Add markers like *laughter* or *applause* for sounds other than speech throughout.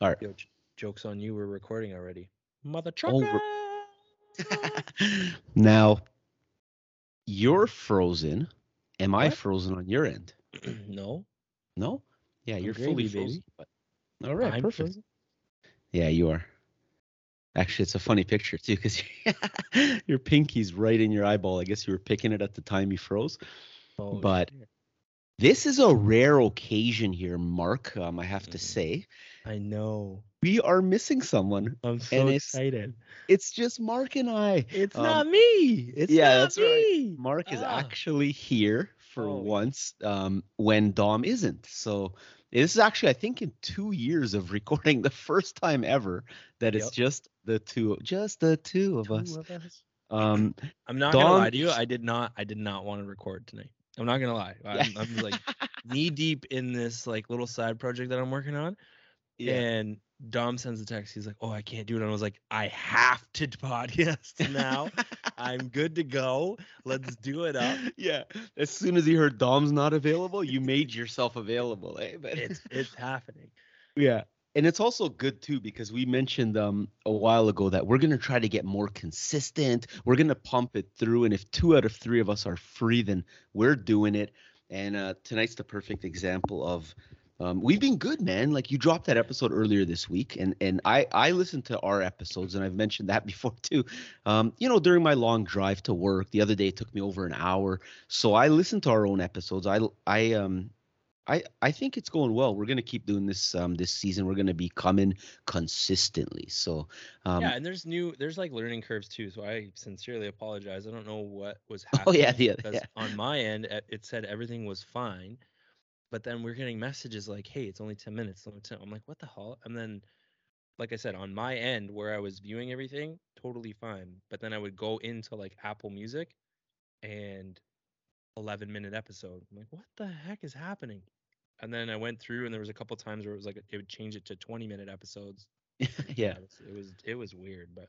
All right. Yo, j- jokes on you. We're recording already. Mother trucker. *laughs* now, you're frozen. Am I frozen on your end? *clears throat* no. No. Yeah, I'm you're fully frozen. All right, I'm perfect. frozen? Yeah, you are. Actually, it's a funny picture too because *laughs* your pinky's right in your eyeball. I guess you were picking it at the time you froze. Oh, But- shit. This is a rare occasion here, Mark. Um, I have to Mhm. say, I know. we are missing someone. I'm so And excited. It's just Mark and I. It's um, not me. It's yeah, not that's right. me. Mark is Ah. actually here for Oh. once um, when Dom isn't. So this is actually, I think, in two years of *laughs* recording, the first time ever that it's just the two, just the two of Two us. of us. Um, I'm not gonna lie to you. I did not. I did not want to record tonight. I'm not gonna lie. I'm, I'm like *laughs* knee deep in this like little side project that I'm working on. yeah, And Dom sends a text. He's like, "Oh, I can't do it." And I was like, "I have to *laughs* podcast now. I'm good to go. Let's do it up." yeah. As soon as he heard Dom's not available, you made yourself available, eh? But It's it's happening. *laughs* Yeah. And it's also good too because we mentioned um a while ago that we're gonna try to get more consistent. We're gonna pump it through, and if two out of three of us are free, then we're doing it. And uh, tonight's the perfect example of um, we've been good, man. Like you dropped that episode earlier this week, and and I I listened to our episodes, and I've mentioned that *laughs* before too. Um, you know, during my long drive to work, the other day it took me over an hour, so I listened to our own episodes. I I um I I think it's going well. We're gonna keep doing this um this season. We're gonna be coming consistently. So um yeah, and there's new there's like learning curves too. So I sincerely apologize. I don't know what was happening. *laughs* Oh, yeah, the- because yeah. on my end it it said everything was fine, but then we're getting messages like, "Hey, it's only ten minutes." Only 10. I'm like, "What the hell?" And then, like I said, on my end where I was viewing everything, totally fine. But then I would go into like Apple Music, and 11 minute episode. I'm like, what the heck is happening? And then I went through, and there was a couple times where it was like it would change it to 20 minute episodes. *laughs* yeah. it was it was, it was weird, but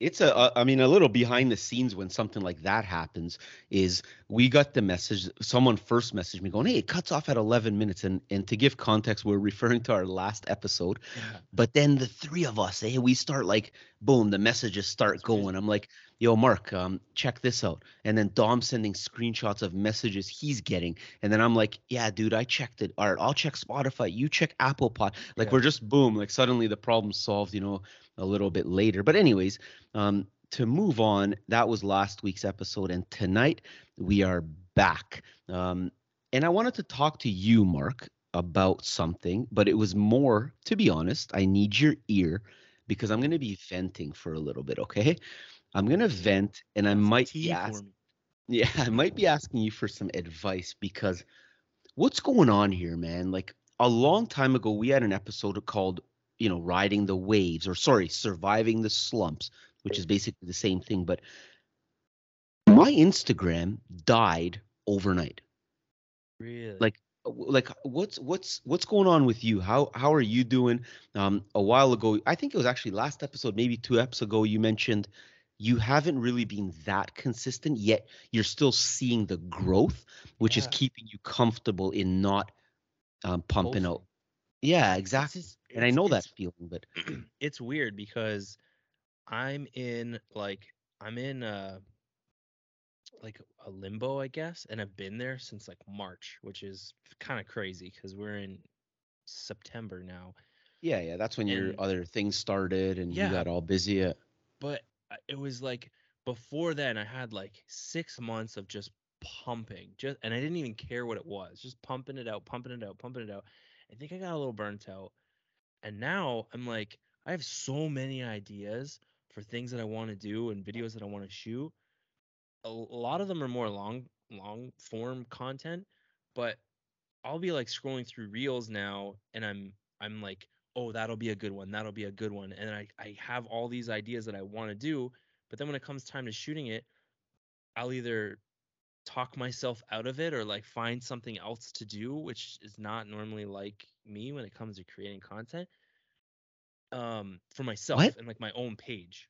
It's a, a, I mean, a little behind the scenes when something like that happens is we got the message. Someone first messaged me going, "Hey, it cuts off at 11 minutes," and and to give context, we're *laughs* referring to our last episode. yeah, But then the three of us, hey, we start like, boom, the messages start going. I'm like, yo, Mark, um, check this out. And then Dom sending screenshots of messages he's getting. And then I'm like, yeah, dude, I checked it. All right, I'll check Spotify. You check Apple Pod. Like Yeah. we're just boom, like suddenly the problem's solved, you know, a little bit later. But anyways, um, to move on, that was last week's episode. And tonight we are back. Um, and I wanted to talk to you, Mark, about something, but it was more, to be honest, I need your ear because I'm going to be venting for a little bit, okay? I'm going to vent and I might be ask, *laughs* yeah, I might be asking you for some advice because what's going on here, man? Like a long time ago, we had an episode called, you know, riding the waves or sorry, surviving the slumps, which is basically the same thing. But my Instagram died overnight. Really? Like, like what's what's what's going on with you? How how are you doing? Um, a while ago, I think it was actually last episode, maybe two episodes ago, you mentioned you haven't really been that consistent yet. You're still seeing the growth, which is keeping you comfortable in not um, pumping out. Yeah, exactly. just- And I know that feeling, but *clears throat* it's weird because I'm in like I'm in uh like a limbo, I guess, and I've been there since like March, which is kind of crazy because we're in September now. yeah, yeah, that's when your other things started and Yeah. you got all busy. At, But uh, it was like before then I had like six months of just pumping, just and I didn't even care what it was, just pumping it out, pumping it out, pumping it out. I think I got a little burnt out, and now I'm like I have so many ideas for things that I want to do and videos that I want to shoot. A, lot of them are more long long form content, but I'll be like scrolling through reels now and I'm I'm like, "Oh, that'll be a good one. That'll be a good one." And I I have all these ideas that I want to do, but then when it comes time to shooting it, I'll either talk myself out of it or like find something else to do, which is not normally like me when it comes to creating content um for myself What? and like my own page.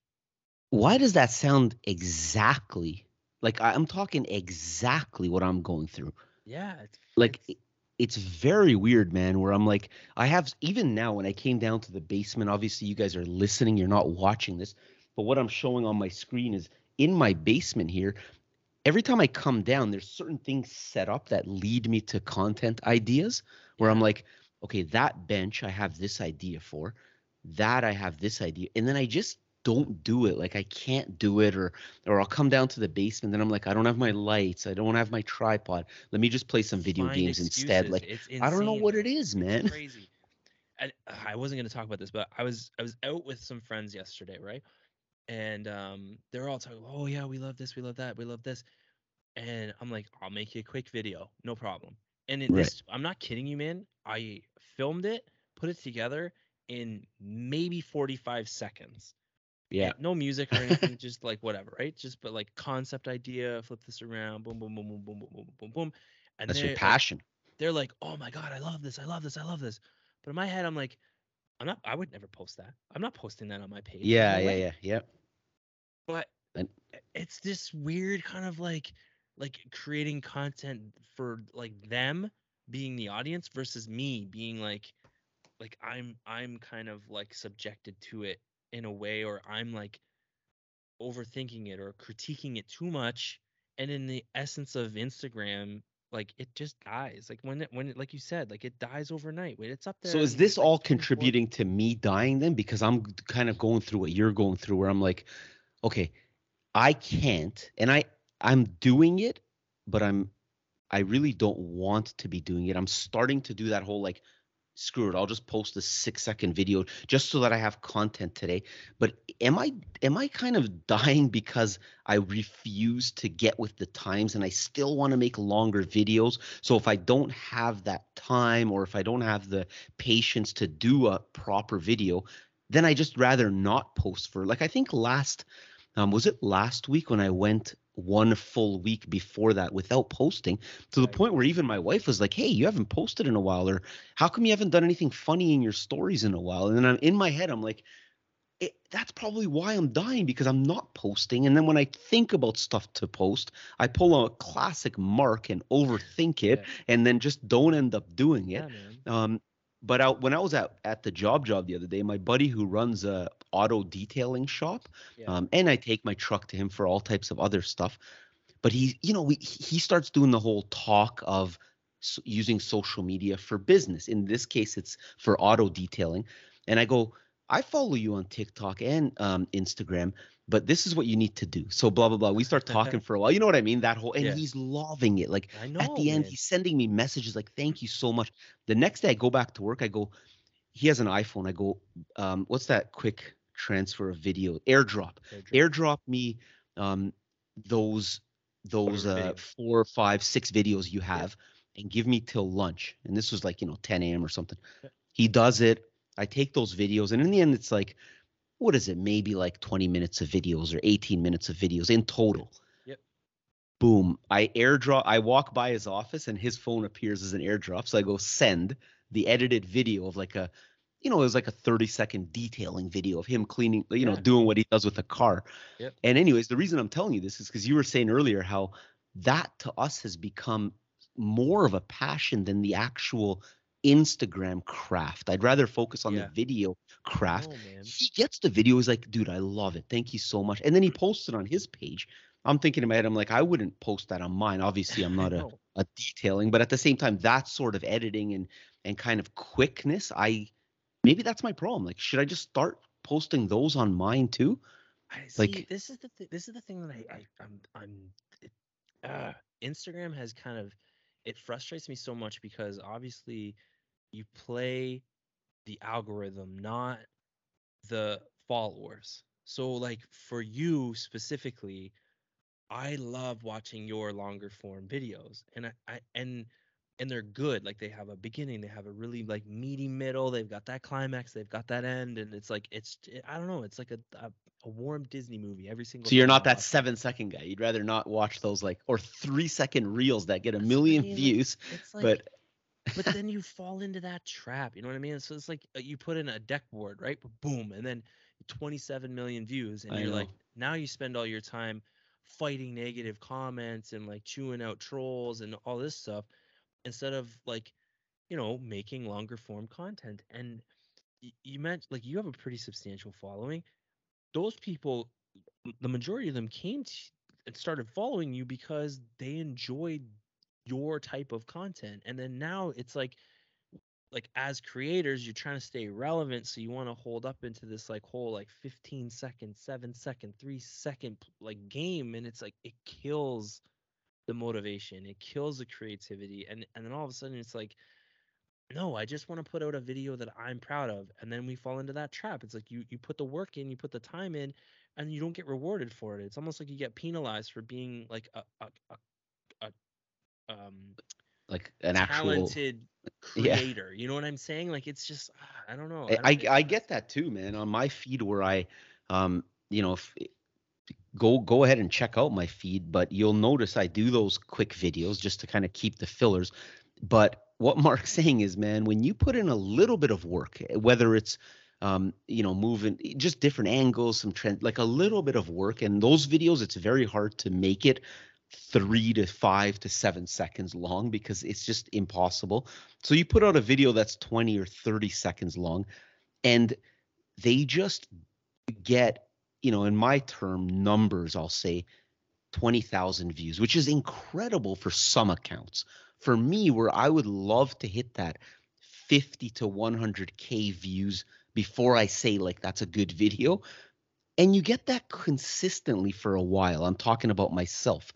why does that sound exactly like I'm talking exactly what I'm going through? Yeah, it's Like it's- it's very weird, man, where I'm like, I have even now when I came down to the basement, obviously you guys are listening, you're not watching this, but what I'm showing on my screen is in my basement here. Every time I come down, there's certain things set up that lead me to content ideas where I'm like, okay, that bench I have this idea for, that I have this idea. And then I just don't do it. Like I can't do it, or or I'll come down to the basement. Then I'm like, I don't have my lights. I don't have my tripod. Let me just play some video Find games instead. Like I don't know what it is, It's man. crazy. And uh, I wasn't gonna talk about this, but I was I was out with some friends yesterday, right? And um, they're all talking, oh yeah, we love this, we love that, we love this. And I'm like, I'll make you a quick video, no problem. And in Right. this, I'm not kidding you, man. I filmed it, put it together in maybe 45 seconds. Yeah. No music or anything, just like whatever, right? Just but like concept idea, flip this around, boom, boom, boom, boom, boom, boom, boom, boom, boom. And That's your they're, like, passion. they're like, "Oh my god, I love this, I love this, I love this." But in my head, I'm like, I'm not. I would never post that. I'm not posting that on my page. Yeah, no yeah, yeah, yeah. But And- it's this weird kind of like, like creating content for like them being the audience versus me being like, like I'm I'm kind of like subjected to it in a way, or I'm like overthinking it or critiquing it too much. And in the essence of Instagram, like it just dies. Like when it when it, like you said, like it dies overnight. When it's up there. So is this all 24 contributing to me dying then? Because I'm kind of going through what you're going through, where I'm like, okay, I can't, and I I'm doing it, but I'm I really don't want to be doing it. I'm starting to do that whole like, screw it, I'll just post a six second video just so that I have content today. But am I am I kind of dying because I refuse to get with the times and I still want to make longer videos? So if I don't have that time or if I don't have the patience to do a proper video, then I just rather not post for like I think last um was it last week when I went one full week before that without posting to the point where even my wife was like, "Hey, you haven't posted in a while or how come you haven't done anything funny in your stories in a while?" And then I'm in my head I'm like, it, that's probably why I'm dying because I'm not posting. And then when I think about stuff to post, I pull a classic mark and overthink it, Yeah. and then just don't end up doing it. Yeah. Um, but I, when I was at at the job job the other day, my buddy who runs a auto detailing shop, Yeah. um, and I take my truck to him for all types of other stuff. But he, you know, we, he starts doing the whole talk of s- using social media for business. In this case, it's for auto detailing. And I go, I follow you on TikTok and um, Instagram, but this is what you need to do. So blah blah blah. We start *laughs* talking for a while. You know what I mean? That whole and Yeah. he's loving it. Like I know. at the end, man. he's sending me messages like, "Thank you so much." The next day, I go back to work. I go, he has an iPhone. I go, um, what's that quick transfer of video? AirDrop. Airdrop. AirDrop me um, those those uh, four, five, six videos you have, and give me till lunch. And this was like you know 10 a.m. or something. Yeah. He does it. I take those videos, and in the end, it's like, what is it? Maybe like 20 minutes of videos or 18 minutes of videos in total. Yep. Boom. I airdrop. I walk by his office, and his phone appears as an airdrop. So I go send the edited video of like a, you know, it was like a 30 second detailing video of him cleaning, you know, doing what he does with a car. Yep. And anyways, the reason I'm telling you this is because you were saying earlier how that to us has become more of a passion than the actual Instagram craft. I'd rather focus on Yeah. the video craft. Oh. He gets the video. He's like, dude, I love it. Thank you so much. And then he posts it on his page. I'm thinking in my head, I'm like, I wouldn't post that on mine. Obviously, I'm not *laughs* a, a detailing, but at the same time, that sort of editing and and kind of quickness, I maybe that's my problem. Like, should I just start posting those on mine too? See. Like- this is the th- this is the thing that I, I I'm I'm it, uh, Instagram has kind of it frustrates me so much because obviously you play the algorithm, not the followers. So like for you specifically, I love watching your longer form videos, and I, I and and they're good. Like they have a beginning, they have a really like meaty middle. They've got that climax, they've got that end, and it's like it's I don't know. It's like a a, a warm Disney movie every single. Time. So you're not that seven second guy. You'd rather not watch those like or three second reels that get a That's what I million mean, like, views. It's like, but but then you *laughs* fall into that trap. You know what I mean? So it's like uh, you put in a deck board, right? Boom, and then 27 million views, and I you're know. like, now you spend all your time fighting negative comments and like chewing out trolls and all this stuff, instead of like you know, making longer form content. And you meant like you have a pretty substantial following. Those people, the majority of them came to, and started following you because they enjoyed your type of content. And then now it's like like as creators you're trying to stay relevant so you want to hold up into this like whole like 15 second 7 second 3 second like game and it's like it kills the motivation it kills the creativity and and then all of a sudden it's like no i just want to put out a video that i'm proud of and then we fall into that trap it's like you you put the work in you put the time in and you don't get rewarded for it it's almost like you get penalized for being like a a, a, um like an talented actual yeah. creator. You know what I'm saying? Like it's just I don't know. I I, I get that too, man. On my feed where I um you know if, go go ahead and check out my feed, but you'll notice I do those quick videos just to kind of keep the fillers. But what *laughs* Mark's saying is, man, when you put in a little bit of work, eh, whether it's um, you know, moving just different angles, some trend, like a little bit of work. And those videos, it's very hard to make it three to five to seven seconds long because it's just impossible. So you put out a video that's 20 or 30 seconds long and they just get, you know, in my term, numbers, I'll say 20,000 views, which is incredible for some accounts. For me, where I would love to hit that 50 to 100K views before I say, like, that's a good video. And you get that consistently for a while. I'm talking about myself.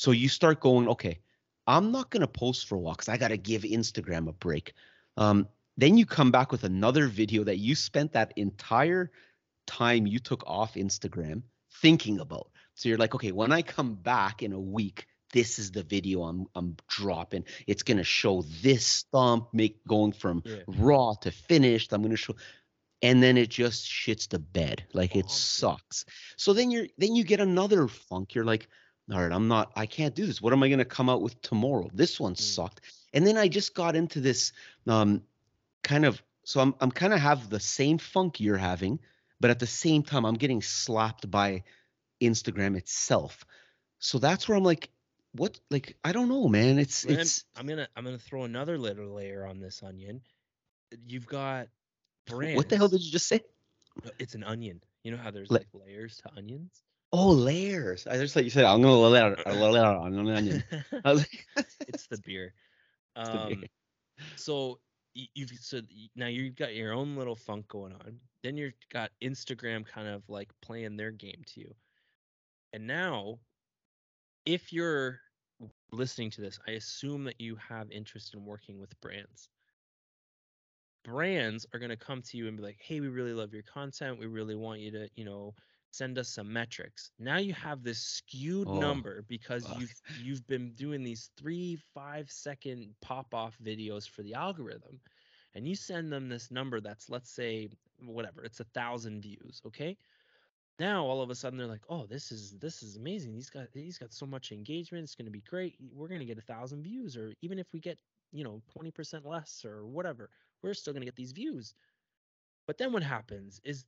So you start going, okay, I'm not going to post for a while because I got to give Instagram a break. Um, then you come back with another video that you spent that entire time you took off Instagram thinking about. So you're like, okay, when I come back in a week, this is the video I'm I'm dropping. It's gonna show this stump make going from yeah. raw to finished. I'm gonna show and then it just shits the bed. Like it sucks. So then you're then you get another funk. You're like, all right, I'm not, I can't do this. What am I going to come out with tomorrow? This one mm. sucked. And then I just got into this um, kind of, so I'm, I'm kind of have the same funk you're having, but at the same time, I'm getting slapped by Instagram itself. So that's where I'm like, what, like, I don't know, man. It's, man, it's, I'm going to, I'm going to throw another little layer on this onion. You've got brands. What the hell did you just say? It's an onion. You know how there's like layers to onions? Oh, layers. I just like you said, I'm gonna layer layer on an onion. *laughs* *laughs* it's the beer. Um, so you've so now you've got your own little funk going on. Then you've got Instagram kind of like playing their game to you. And now, if you're listening to this, I assume that you have interest in working with brands. Brands are going to come to you and be like, "Hey, we really love your content. We really want you to, you know, send us some metrics. Now you have this skewed oh, number because fuck. you've you've been doing these three, five second pop off videos for the algorithm. And you send them this number that's let's say whatever, it's a thousand views, okay? Now all of a sudden they're like, oh, this is this is amazing. He's got he's got so much engagement. It's gonna be great. We're gonna get a thousand views, or even if we get, you know, 20% less or whatever, we're still gonna get these views. But then what happens is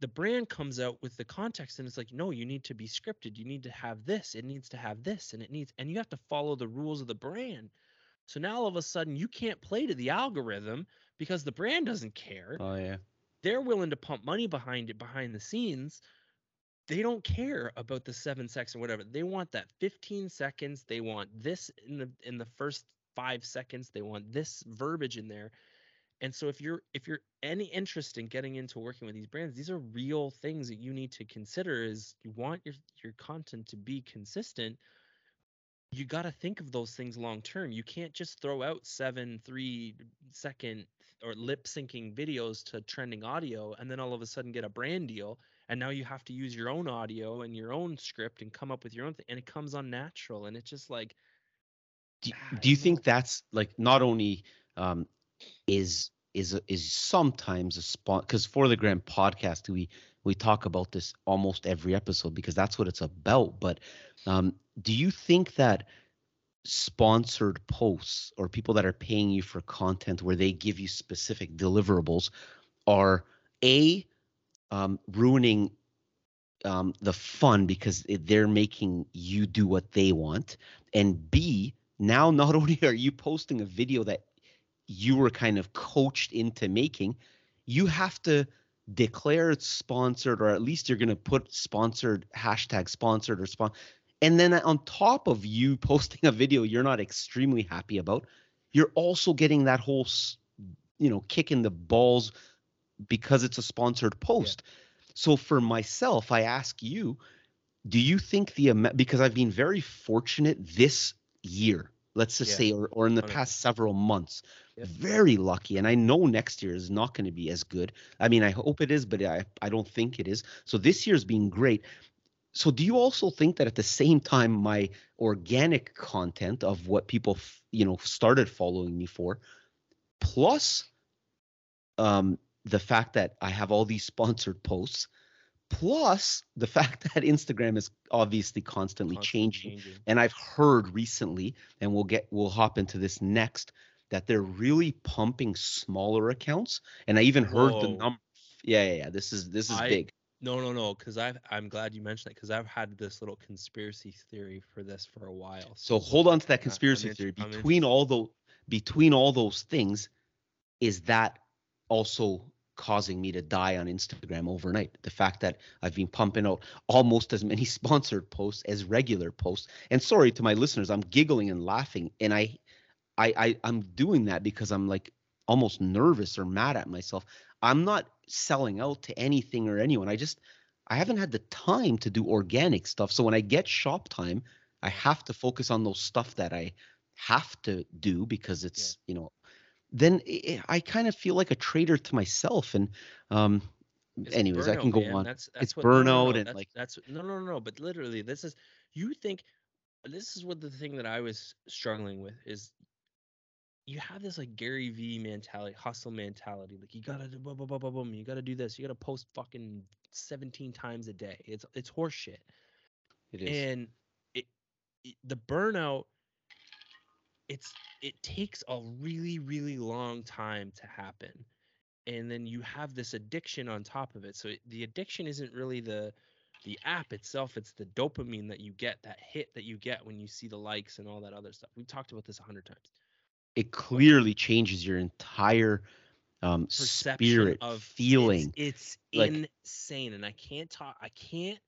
the brand comes out with the context and it's like no you need to be scripted. You need to have this. It needs to have this and it needs and you have to follow the rules of the brand. So now all of a sudden you can't play to the algorithm because the brand doesn't care. Oh yeah. They're willing to pump money behind it behind the scenes. They don't care about the seven seconds or whatever. They want that 15 seconds. They want this in the in the first five seconds. They want this verbiage in there and so if you're if you're any interest in getting into working with these brands, these are real things that you need to consider is you want your your content to be consistent. You got to think of those things long term. You can't just throw out seven, three second or lip syncing videos to trending audio and then all of a sudden get a brand deal. And now you have to use your own audio and your own script and come up with your own thing. And it comes unnatural. And it's just like, do, do you think that's like not only um, is is is sometimes a spot because for the grand podcast we we talk about this almost every episode because that's what it's about. But um, do you think that sponsored posts or people that are paying you for content where they give you specific deliverables are a um, ruining um, the fun because they're making you do what they want? And b now not *laughs* only are you posting a video that you were kind of coached into making, you have to declare it's sponsored or at least you're going to put sponsored hashtag sponsored or spon and then on top of you *laughs* posting a video you're not extremely happy about you're also getting that whole you know kick in the balls because it's a sponsored post yeah. so for myself i ask you do you think the because i've been very fortunate this year let's just yeah. say or, or in the past several months very lucky and i know next year is not going to be as good. I mean i hope it is but i, I don't think it is. So this year's been great. So do you also think that at the same time my organic content of what people you know started following me for plus um the fact that i have all these *laughs* sponsored posts plus the fact *laughs* that Instagram is obviously constantly, constantly changing. changing. And I've heard recently, and we'll get we'll hop into this next, that they're really pumping smaller accounts. And I even heard Whoa. the number. Yeah, yeah, yeah. This is this is I, big. No, no, no. Because I've I'm glad you mentioned it because I've had this little conspiracy theory for this for a while. So, so hold on to that conspiracy I'm theory. Between all those between all those things, is that also causing me to die on Instagram overnight. The fact that I've been pumping out almost as many *laughs* sponsored posts as regular posts. And sorry to my listeners, I'm giggling and laughing, and I, I, I I'm doing that because I'm like almost nervous or mad at myself. I'm not selling out to anything or anyone. I just I haven't had the time to do organic stuff. So when I get shop time, I have to focus on those stuff that I have to do because it's yeah. you know then I kind of feel like a traitor to myself. And um, anyways, burnout, I can go man. on. That's, that's it's what, burnout no, no, no. and that's, like that's no, no, no. But literally, this is you think this is what the thing that I was struggling with is you have this like Gary V mentality, hustle mentality. Like you gotta do boom, boom, boom, boom. You gotta do this. You gotta post fucking 17 times a day. It's it's horseshit. It is. And it, it the burnout it's it takes a really really long time to happen and then you have this addiction on top of it so the addiction isn't really the the app itself it's the dopamine that you get that hit that you get when you see the likes and all that other stuff. We've talked about this a hundred times. It clearly changes your entire um Perception spirit of feeling. it's, it's like, insane and i can't talk i can't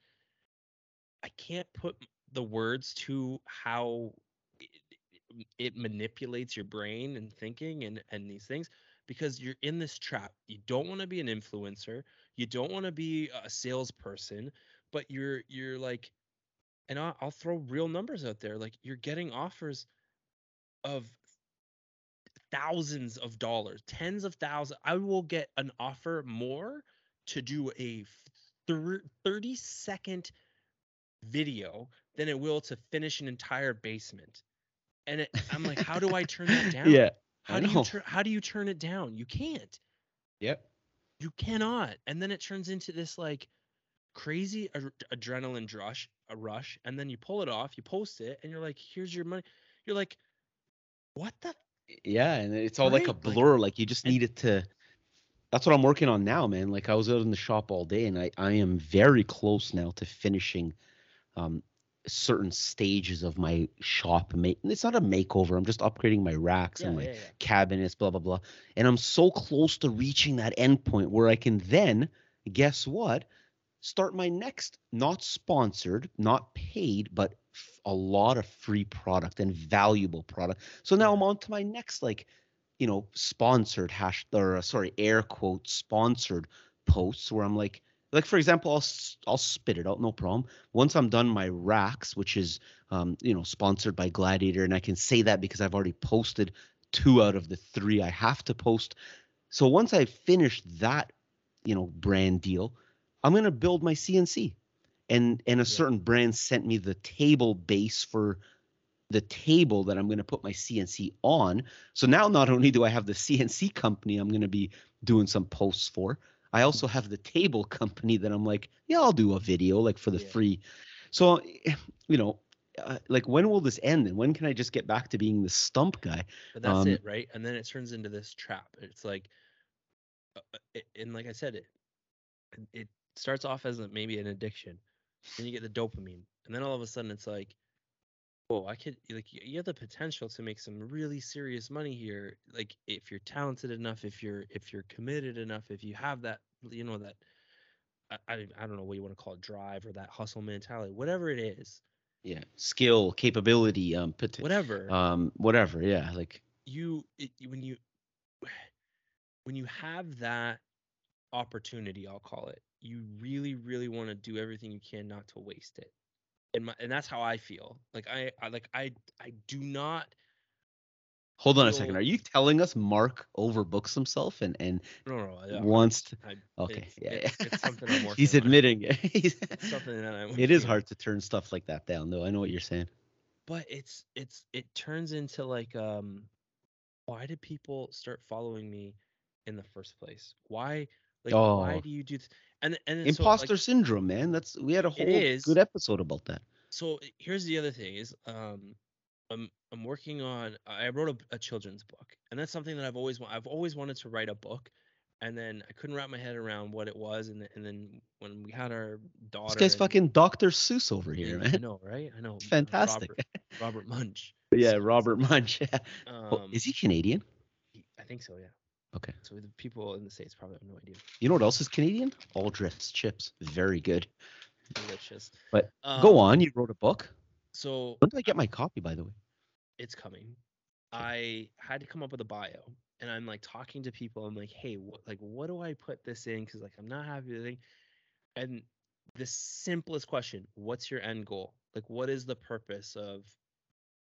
i can't put the words to how it manipulates your brain and thinking and and these things because you're in this trap. You don't want to be an influencer. You don't want to be a salesperson, but you're you're like, and I'll, I'll throw real numbers out there. Like you're getting offers of thousands of dollars, tens of thousands. I will get an offer more to do a 30 second video than it will to finish an entire basement and it, I'm like, how do I *laughs* turn that down? yeah. How do you turn? How do you turn it down? You can't. Yep. You cannot. And then it turns into this like crazy ad- adrenaline rush, a rush, and then you pull it off, you post it, and you're like, "Here's your money." You're like, "What the?" Yeah, and it's all right? like a blur. Like, like you just need it to. That's what I'm working on now, man. Like I was out in the shop all day, and I I am very close now to finishing um, certain stages of my shop make it's not a makeover i'm just upgrading my racks yeah, and my yeah, yeah. cabinets blah blah blah and i'm so close to reaching that endpoint where i can then guess what start my next not sponsored not paid but a lot of free product and valuable product so now i'm on to my next like you know sponsored hash or sorry air quote sponsored posts where i'm like like for example i'll i'll spit it out no problem. Once i'm done my racks which is um, you know sponsored by gladiator and i can say that because i've already posted two out of the three i have to post. So once i finish that you know brand deal i'm going to build my cnc and and a yeah. certain brand sent me the table base for the table that i'm going to put my cnc on. So now not only do i have the *laughs* cnc company i'm going to be doing some posts for I also have the table *laughs* company that I'm like, yeah, I'll do a video like for the yeah. free. So, *sighs* you know, uh, like when will this end and when can I just get back to being the stump guy? But that's um, it, right? And then it turns into this trap. It's like, uh, uh, and like I said, it it starts off as a, maybe an addiction, then you get the dopamine, and then all of a sudden it's like, whoa, I could like you have the potential to make some really serious money here. Like if you're talented enough, if you're if you're committed enough, if you have that you know that I I, I don't know what you want to call it, drive or that hustle mentality, whatever it is, Yeah, skill, capability, um, pot- whatever um, whatever. Yeah, like you it, when you *sighs* when you have that opportunity, I'll call it, you really really want to do everything you can not to waste it. And my, and that's how I feel. Like I, I like I I do not hold on a second. Are you telling us Mark overbooks himself and and no no, no, wants to? I, Okay, it's, yeah, it's, it's something I'm *laughs* working He's admitting it. *laughs* He's- something that I'm it is hard to turn stuff like that down, though. I know what you're saying. but it's it's it turns into like um why did people start following me in the first place why like why Oh. do you do th- and and Imposter so, like, syndrome, man. That's we had a whole good episode about that. so here's the other thing is um I'm I'm working on I wrote a, a children's book and that's something that I've always wa- I've always wanted to write a book and then I couldn't wrap my head around what it was and then, and then when we had our daughter This guy's and- fucking Dr. Seuss over here, man. I know right I know *laughs* uh, Fantastic. Robert, *laughs* Robert Munsch yeah, Robert Munsch. *laughs* Oh, um, is he Canadian? I think so yeah Okay. So the people in the states probably have no idea. You know what else is Canadian? All dressed chips. Very good. Delicious. But Go Um, on. You wrote a book. So When do I get my copy, by the way? it's coming. I had to come up with a bio, and I'm like talking to people. I'm like, hey, what like what do I put this in? Because like I'm not happy with it. And the simplest question: What's your end goal? Like, what is the purpose of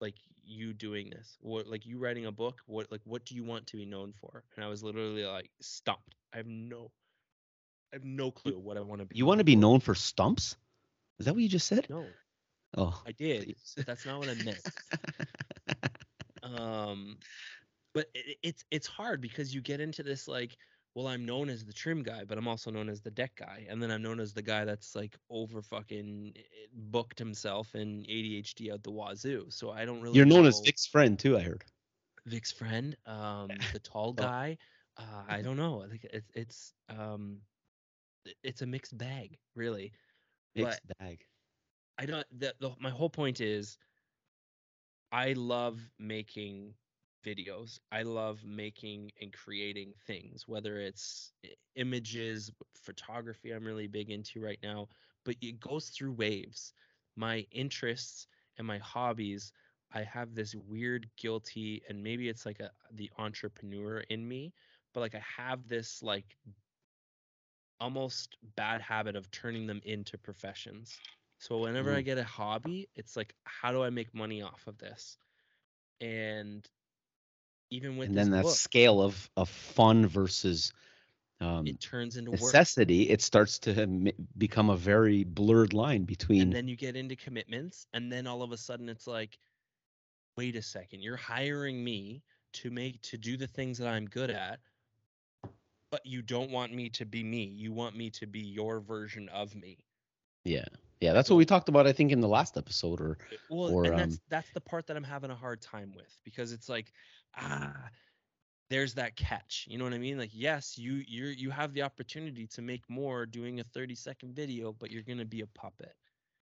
like you doing this? What like you writing a book? What like what do you want to be known for? And I was literally like stumped. I have no, I have no clue what I want to be. You want to be known for stumps? Is that what you just said? No, Oh. I did. That's not what I meant. *laughs* um but it, it's it's hard because you get into this like well i'm known as the trim guy but i'm also known as the deck guy and then i'm known as the guy that's like over fucking eh, booked himself and adhd out the wazoo so i don't really You're known as Vic's friend too. I heard. vic's friend um *laughs* the tall Oh. guy uh, i *laughs* don't know it's it's um it's a mixed bag really Mixed bag. I don't. The, the my whole point is, I love making videos. I love making and creating things, whether it's images, photography. I'm really big into right now, but it goes through waves. My interests and my hobbies. I have this weird guilty, and maybe it's like a the entrepreneur in me, but like I have this like almost bad habit of turning them into professions. So whenever I Mm. get a hobby, it's like, how do I make money off of this? And even with and then that book, scale of of fun versus um, it turns into work. necessity, it starts to become a very blurred line between. And then you get into commitments, and then all of a sudden it's like, wait a second, you're hiring me to make to do the things that I'm good at, but you don't want me to be me. You want me to be your version of me. yeah, yeah, that's what we talked about. I think in the last episode, or Well, or, and that's um, that's the part that I'm having a hard time with because it's like, ah, there's that catch. You know what I mean? Like, yes, you you you have the opportunity to make more doing a 30 second video, but you're gonna be a puppet.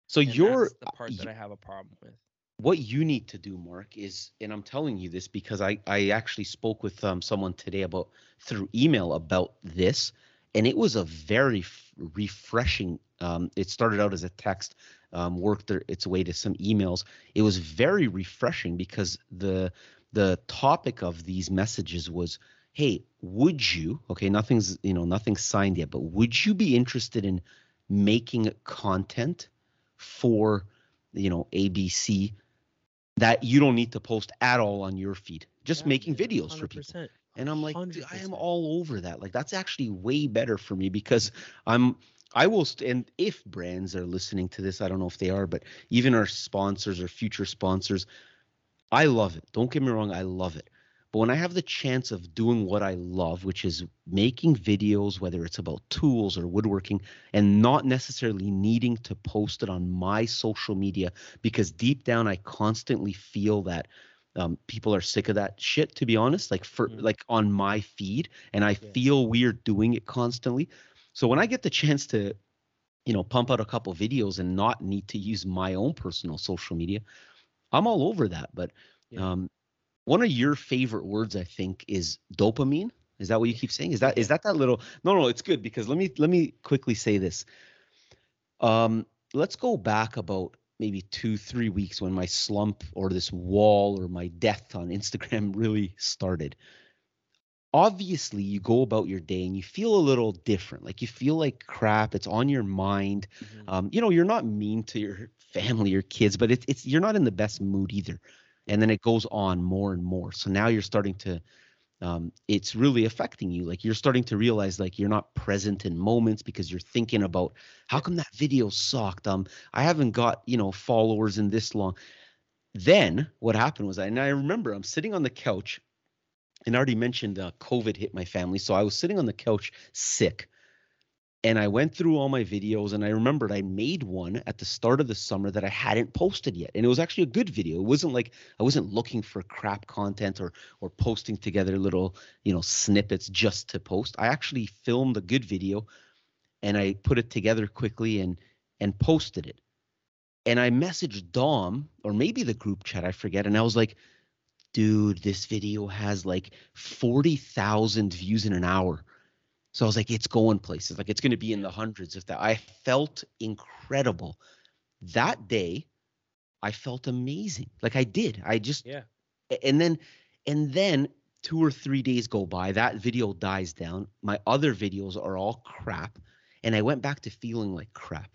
so And you're the part that I have a problem with. what you need to do, Mark, is, and I'm telling you this because I I actually spoke with um, someone today about through email about this, and it was a very f- refreshing. Um, it started out as a text, um, worked their, its way to some emails. It was very refreshing because the the topic of these messages was, hey, would you? Okay, nothing's you know nothing's signed yet, but would you be interested in making content for you know ABC that you don't need to post at all on your feed. Just Yeah, making man, videos for people. And I'm like, I am all over that. Like that's actually way better for me because I'm I will st- and if brands are listening to this, I don't know if they are, but even our sponsors or future sponsors, I love it. Don't get me wrong, I love it. But when I have the chance of doing what I love, which is making videos, whether it's about tools or woodworking, and not necessarily needing to post it on my social media, because deep down I constantly feel that um, people are sick of that shit. To be honest, like for Mhm. like on my feed, and I Yeah. feel weird doing it constantly. So when I get the chance to, you know, pump out a couple videos and not need to use my own personal social media, I'm all over that. But Yeah. um, one of your favorite words, I think, is dopamine. Is that what you keep saying? Is that is that that little? No, no, it's good because let me let me quickly say this. Um, let's go back about maybe two, three weeks when my slump or this wall or my death on Instagram *laughs* really started. Obviously, you go about your day and you feel a little different. Like you feel like crap. It's on your mind. Mhm. Um, you know, you're not mean to your family or kids, but it's it's you're not in the best mood either. And then it goes on more and more. So now you're starting to um, it's really affecting you. Like you're starting to realize like you're not present in moments because you're thinking about how come that video sucked. Um, I haven't got you know followers in this long. Then what happened was, I, and I remember I'm sitting on the couch, and I already mentioned uh, COVID hit my family, so I was sitting on the couch sick, and I went through all my videos, and I remembered I made one at the start of the summer that I hadn't posted yet, and it was actually a good video. It wasn't like I wasn't looking for crap content or or posting together little you know snippets just to post. I actually filmed a good video, and I put it together quickly and and posted it and I messaged Dom or maybe the group chat, I forget, and I was like, dude, this video has like 40,000 views in an hour. So I was like, it's going places. Like it's going to be in the hundreds if that. I felt incredible. That day, I felt amazing. Like I did. I just Yeah. and then and then two or three days go by that video dies down my other videos are all crap and i went back to feeling like crap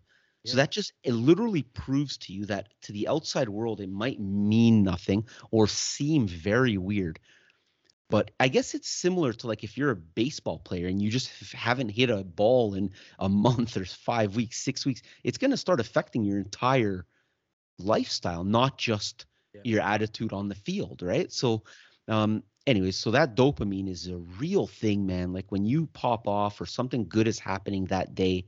so that just it literally proves to you that to the outside world it might mean nothing or seem very weird. But i guess it's similar to like if you're a baseball player and you just haven't hit a ball in a *laughs* month or five weeks six weeks it's going to start affecting your entire lifestyle not just Yeah. your attitude on the field right? So um anyways so that dopamine is a real thing man. Like when you pop off or something good is happening that day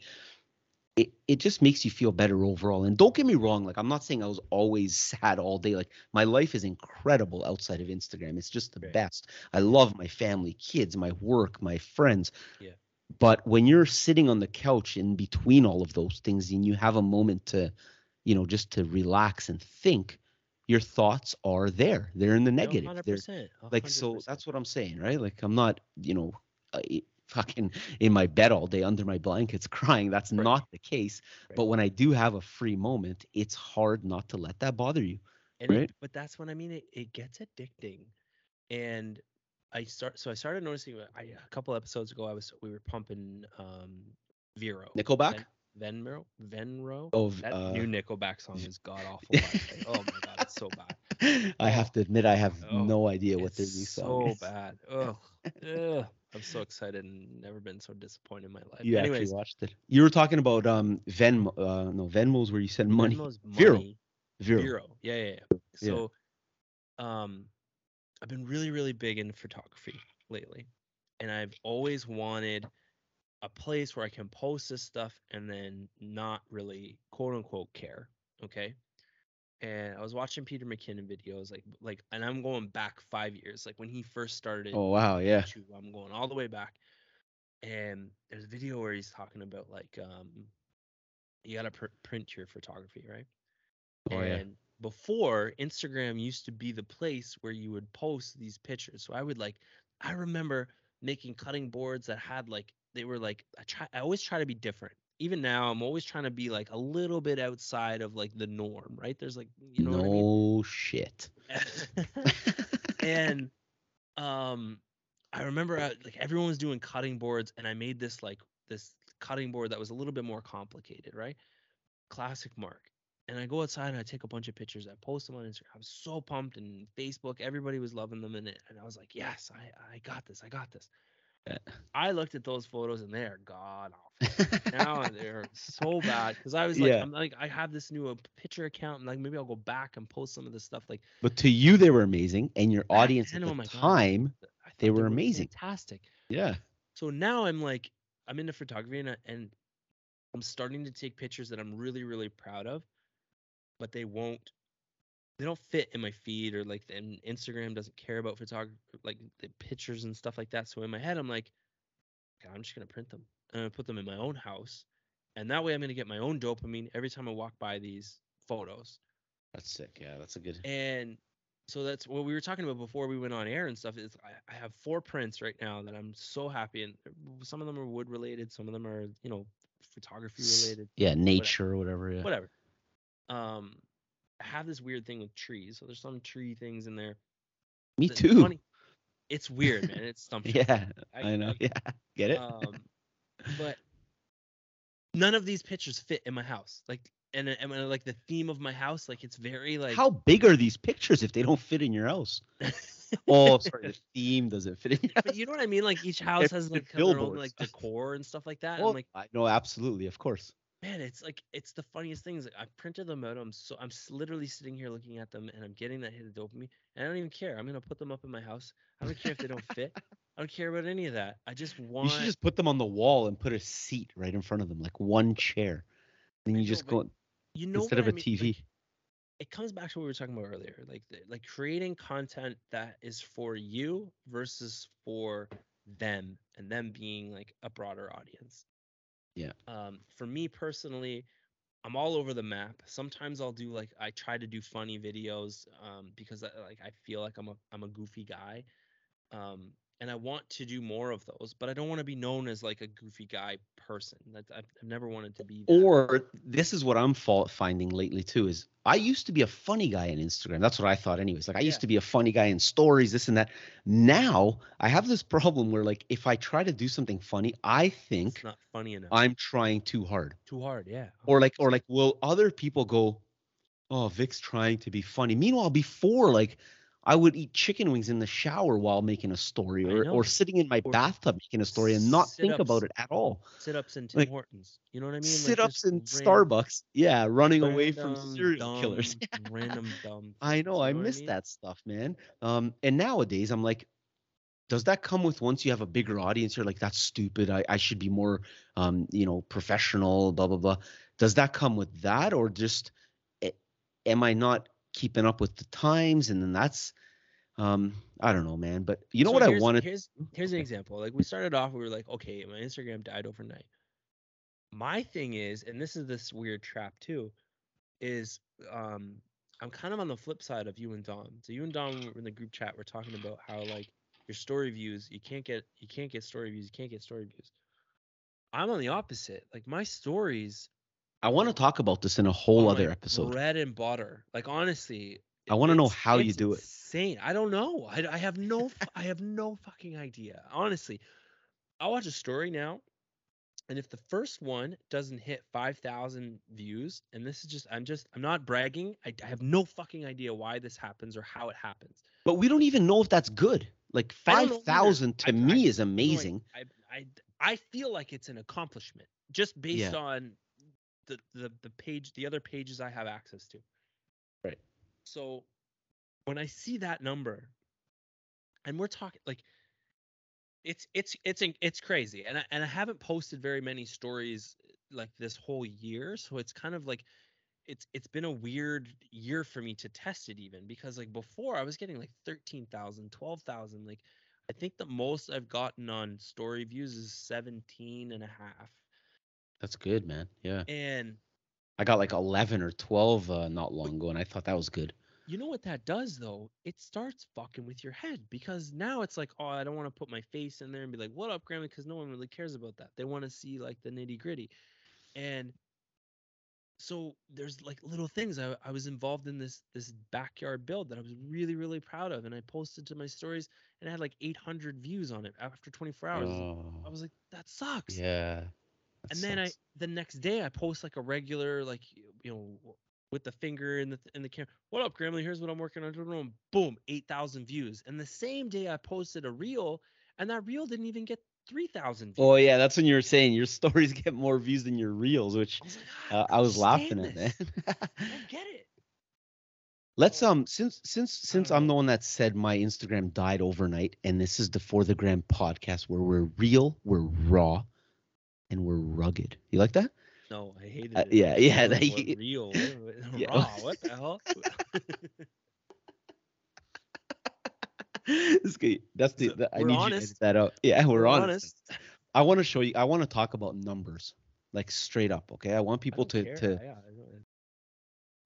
it, it just makes you feel better overall and don't get me wrong like i'm not saying i was always sad all day like my life is incredible outside of instagram it's just the Right. best i love my family kids my work my friends Yeah. but when you're sitting on the couch in between all of those things and you have a moment to you know just to relax and think your thoughts are there they're in the negative they're 100%. like so that's what i'm saying right like i'm not you know i- fucking in my bed all day under my blankets *laughs* crying that's Right. not the case Right. but when i do have a free moment it's hard not to let that bother you and it- right? but that's what I mean. It, it gets addicting, and I start. So I started noticing. I, a couple episodes ago, I was we were pumping um Vero. nickelback Ven, Venmo. Venro. oh That uh, new Nickelback song is god awful. oh my god, it's so bad. *laughs* i have to admit i have Oh, no idea what new song so is bad. Ugh. Ugh. I'm so excited and never been so disappointed in my life. you Anyways, actually watched it you were talking about um venmo uh no venmo's where you send money Venmo's *laughs* Vero. money. Vero. Vero. Yeah, yeah, yeah. Yeah. So, um, I've been really, really big in photography lately, and I've always wanted a place where I can post this stuff and then not really quote unquote care. Okay. And I was watching Peter McKinnon videos, like, like, and I'm going back five years, like when he first started oh wow yeah YouTube. I'm going all the way back. And there's a video where he's talking about like um you gotta pr- print your photography, right? oh yeah and before Instagram used to be the place where you would post these pictures. So I would like I remember making cutting boards that had like they were like I try I always try to be different. Even now I'm always trying to be like a little bit outside of like the norm, right? There's like you know no what I mean? shit *laughs* and um i remember uh, like everyone was doing cutting boards and i made this like this cutting board that was a little bit more complicated right classic mark and i go outside and i take a bunch of pictures i post them on instagram i was so pumped and facebook everybody was loving them and, it, and i was like yes i i got this i got this. I looked at those photos and they are god *laughs* awful now they're so bad because I was like, Yeah. I'm like, I have this new uh, picture account, and like maybe I'll go back and post some of this stuff. Like but to you they were amazing and your audience at oh the time I they thought were amazing. fantastic. yeah So now I'm like, I'm into photography and, I- and I'm starting to take pictures that I'm really, really proud of, but they won't, they don't fit in my feed or like, and Instagram doesn't care about photography, like the pictures and stuff like that. So in my head, I'm like, "Okay, I'm just gonna print them and gonna put them in my own house, and that way I'm gonna get my own dopamine every time I walk by these photos. That's sick. Yeah, that's a good. And so that's what we were talking about before we went on air and stuff. Is I, I have four prints right now that I'm so happy, and some of them are wood related, some of them are you know photography related, Yeah, nature or whatever. Yeah. whatever. Um, I have this weird thing with trees, so there's some tree things in there. Me too. funny- it's weird, man. It's *laughs* stumped. Yeah, I, know. I- yeah, get it? um, *laughs* but none of these pictures fit in my house. Like, and, and like the theme of my house, like it's very like How big are these pictures if they don't fit in your house? *laughs* Oh, sorry, the theme doesn't fit in your but you know what I mean? Like each house has like their own like decor and stuff like that. Well, like, I know absolutely, of course. Man, it's like it's the funniest things. Like I printed them out. I'm so I'm literally sitting here looking at them, and I'm getting that hit of dopamine, and I don't even care. I'm gonna put them up in my house. I don't care if they don't fit. *laughs* I don't care about any of that. I just want. You should just put them on the wall and put a seat right in front of them, like one chair. And I you know, just go you know instead of I a mean? TV. Like, it comes back to what we were talking about earlier, like the, like creating content that is for you versus for them, and them being like a broader audience. Yeah. Um, for me personally, I'm all over the map. Sometimes I'll do like I try to do funny videos um, because I, like I feel like I'm a I'm a goofy guy. Um, and I want to do more of those, but I don't want to be known as like a goofy guy person. That I've, I've never wanted to be. That. Or this is what I'm fault finding lately too is I used to be a funny guy on Instagram. That's what I thought anyways. Like I used to be a funny guy in stories, this and that. Now I have this problem where like if I try to do something funny, I think it's not funny enough. I'm trying too hard. too hard. Yeah. Or like or like will other people go, "Oh, Vic's trying to be funny." Meanwhile, before like I would eat chicken wings in the shower while making a story or, or sitting in my Or bathtub making a story and not think about it at all. sit ups in Tim like, Hortons. You know what I mean? Like, Sit ups ran- Starbucks. Yeah, running away from random serial killers. *laughs* random dumb. I know, I what miss mean? that stuff, man. Um, and nowadays I'm like, does that come with once you have a bigger audience? You're like, that's stupid. I, I should be more, um, you know, professional. Blah blah blah. Does that come with that, or just a- am I not keeping up with the times? And then that's, um, I don't know, man. But you know So what I wanted? Here's here's an example. Like we started off, we were like, okay, my Instagram died overnight. My thing is, and this is this weird trap too, is um I'm kind of on the flip side of you and Dom. So you and Dom were in the group chat. We're talking about how like your story views, you can't get you can't get story views, you can't get story views. I'm on the opposite. Like my stories I want to talk about this in a oh whole are other episode. Bread and butter. Like honestly, I wanna know how you do it. Insane. I don't know. I, I have no. I have no fucking idea. Honestly, I'll watch a story now, and if the first one doesn't hit five thousand views, and this is just, I'm just, I'm not bragging. I, I have no fucking idea why this happens or how it happens. But we don't even know if that's good. Like I five know to I- me I- is amazing. I, I, I feel like it's an accomplishment just based Yeah. on the, the the page, the other pages I have access to. Right. So when I see that number, and we're talking like it's it's it's it's crazy, and I and I haven't posted very many stories like this whole year, so it's kind of like it's it's been a weird year for me to test it even because like before I was getting like 13,000, 12,000 like I think the most I've gotten on story views is 17 and a half. That's good, man. Yeah. And I got like 11 or 12 uh, not long ago, and I thought that was good. you know what that does though? It starts fucking with your head because now it's like, oh, I don't want to put my face in there and be like, "What up, Grandma?" Because no one really cares about that. They want to see like the nitty gritty, and so there's like little things. I, I was involved in this this backyard build that I was really really proud of, and I posted to my stories, and I had like 800 views on it after 24 hours. Oh. I was like, that sucks. Oh, yeah. That and then I the next day I post like a regular like you know with the finger in the in the camera. What up, Grammy? Here's what I'm working on. Boom, eight thousand views. And the same day I posted a reel, and that reel didn't even get three thousand views. Oh yeah, that's when you were saying your *laughs* stories get more views than your reels, which I was, like, uh, I was laughing at, understand man. I don't get it. Let's um since since since I'm the one that said my Instagram died overnight, and this is the For the Gram podcast where we're real, we're raw, and we're rugged. You like that? No, I hated Uh, it. yeah, yeah, What- that you- real, *laughs* Yeah. raw. What the hell? *laughs* this guy, that's the, the- I need you to honest. edit that out. Yeah, we're, We're honest. I want to show you. I want to talk about numbers, like straight up. Okay, I want I people don't to care. to Yeah, I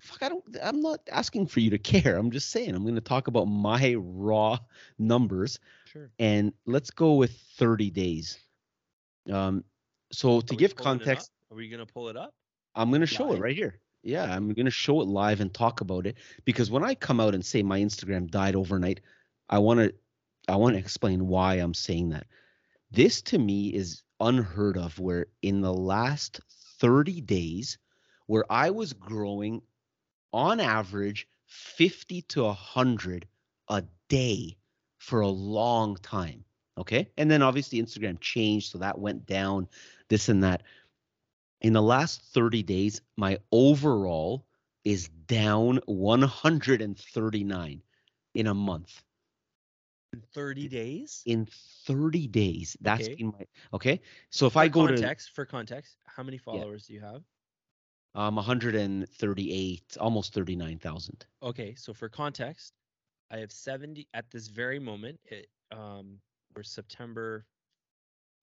fuck, I don't. I'm not asking for you to care. I'm just saying I'm going to talk about my raw numbers, Sure. and let's go with 30 days. Um, so to give pulling it up? context, Are we gonna pull it up? I'm going to show it right here. Yeah, I'm going to show it live and talk about it because when I come out and say my Instagram died overnight, I want to I want to explain why I'm saying that. This to me is unheard of where in the last 30 days where I was growing on average 50 to 100 a day for a long time, okay? And then obviously Instagram changed so that went down this and that in the last 30 days, my overall is down 139 in a month. In 30 days. In 30 days, that's Okay. been my okay. So if For I go to context, for context, how many followers do you have? um 138, almost 39,000. Okay, so for context, I have 70 at this very moment. It um we're September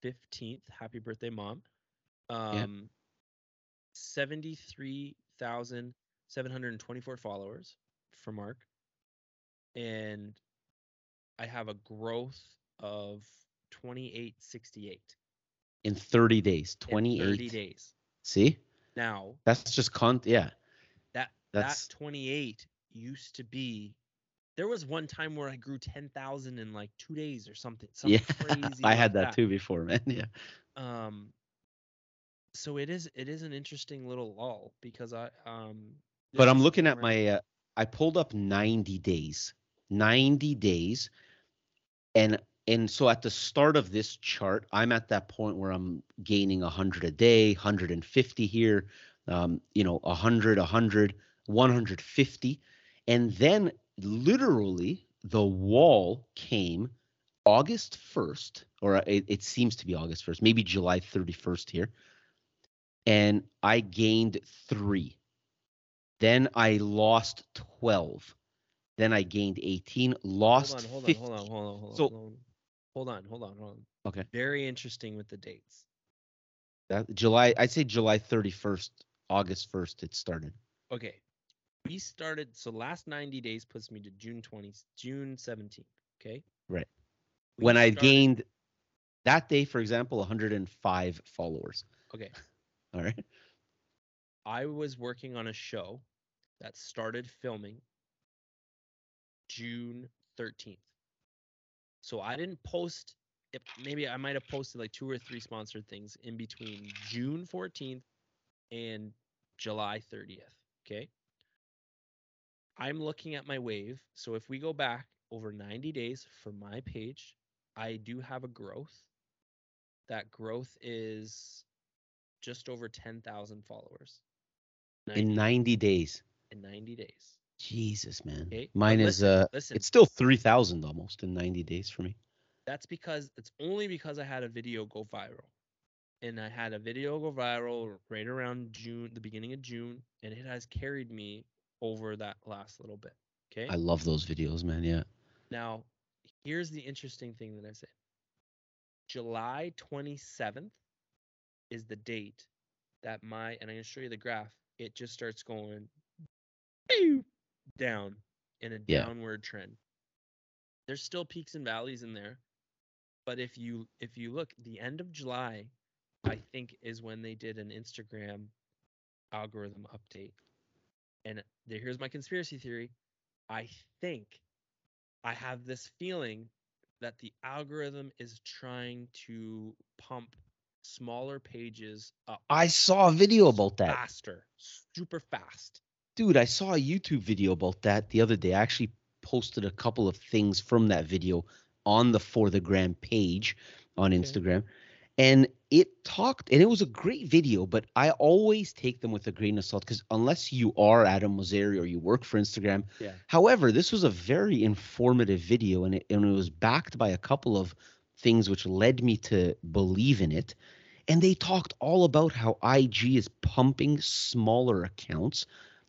15th. Happy birthday, mom. Um 73,724 followers for Mark. And I have a growth of 2868 in 30 days, in 28. 30 days. See? Now, That's just con yeah. that That's- that 28 used to be there was one time where I grew 10,000 in like 2 days or something *laughs* something Yeah. crazy I like had that too before, man. Yeah. um so it is it is an interesting little lull because I um but I'm looking at my uh, I pulled up 90 days. 90 days. And and so at the start of this chart, I'm at that point where I'm gaining 100 a day, 150 here, um, you know, 100, 100, 150. And then literally the wall came August 1st, or it, it seems to be August 1st, maybe July 31st here. And I gained three. Then I lost 12. Then I gained 18, lost hold on, hold on, hold on, hold on, hold on, So- hold on. Hold on, hold on, hold on. Okay. Very interesting with the dates. That, July, I'd say July 31st, August 1st, it started. Okay. We started so last 90 days puts me to June 20 June 17th, okay? Right. We when I gained that day, for example, 105 followers. Okay. *laughs* All right. I was working on a show that started filming June 13th. So I didn't post if maybe I might have posted like two or three sponsored things in between June 14th and July 30th. Okay. I'm looking at my wave. So if we go back over 90 days for my page, I do have a growth. That growth is just over 10,000 followers. In 90 days. in 90 days. Jesus, man. Okay, Mine is listen, uh listen. it's still 3,000 almost in 90 days for me. That's because it's only because I had a video go viral. And I had a video go viral right around June, the beginning of June, and it has carried me over that last little bit. Okay. I love those videos, man. Yeah. Now, here's the interesting thing that I said. July 27th is the date that my, and I'm going to show you the graph, it just starts going down in a Yeah. downward trend. There's still peaks and valleys in there. But if you if you look, the end of July, I think is when they did an Instagram algorithm update. And there, here's my conspiracy theory. I think I have this feeling that the algorithm is trying to pump smaller pages up I saw a video about that. faster, super fast. Dude, I saw a YouTube video about that the other day. I actually posted a couple of things from that video on the For the Gram page on Okay. Instagram. And it talked, and it was a great video, but I always take them with a grain of salt because unless you are Adam Mosseri or you work for Instagram. Yeah. However, this was a very informative video and it, and it was backed by a couple of things which led me to believe in it. And they talked all about how IG is pumping smaller accounts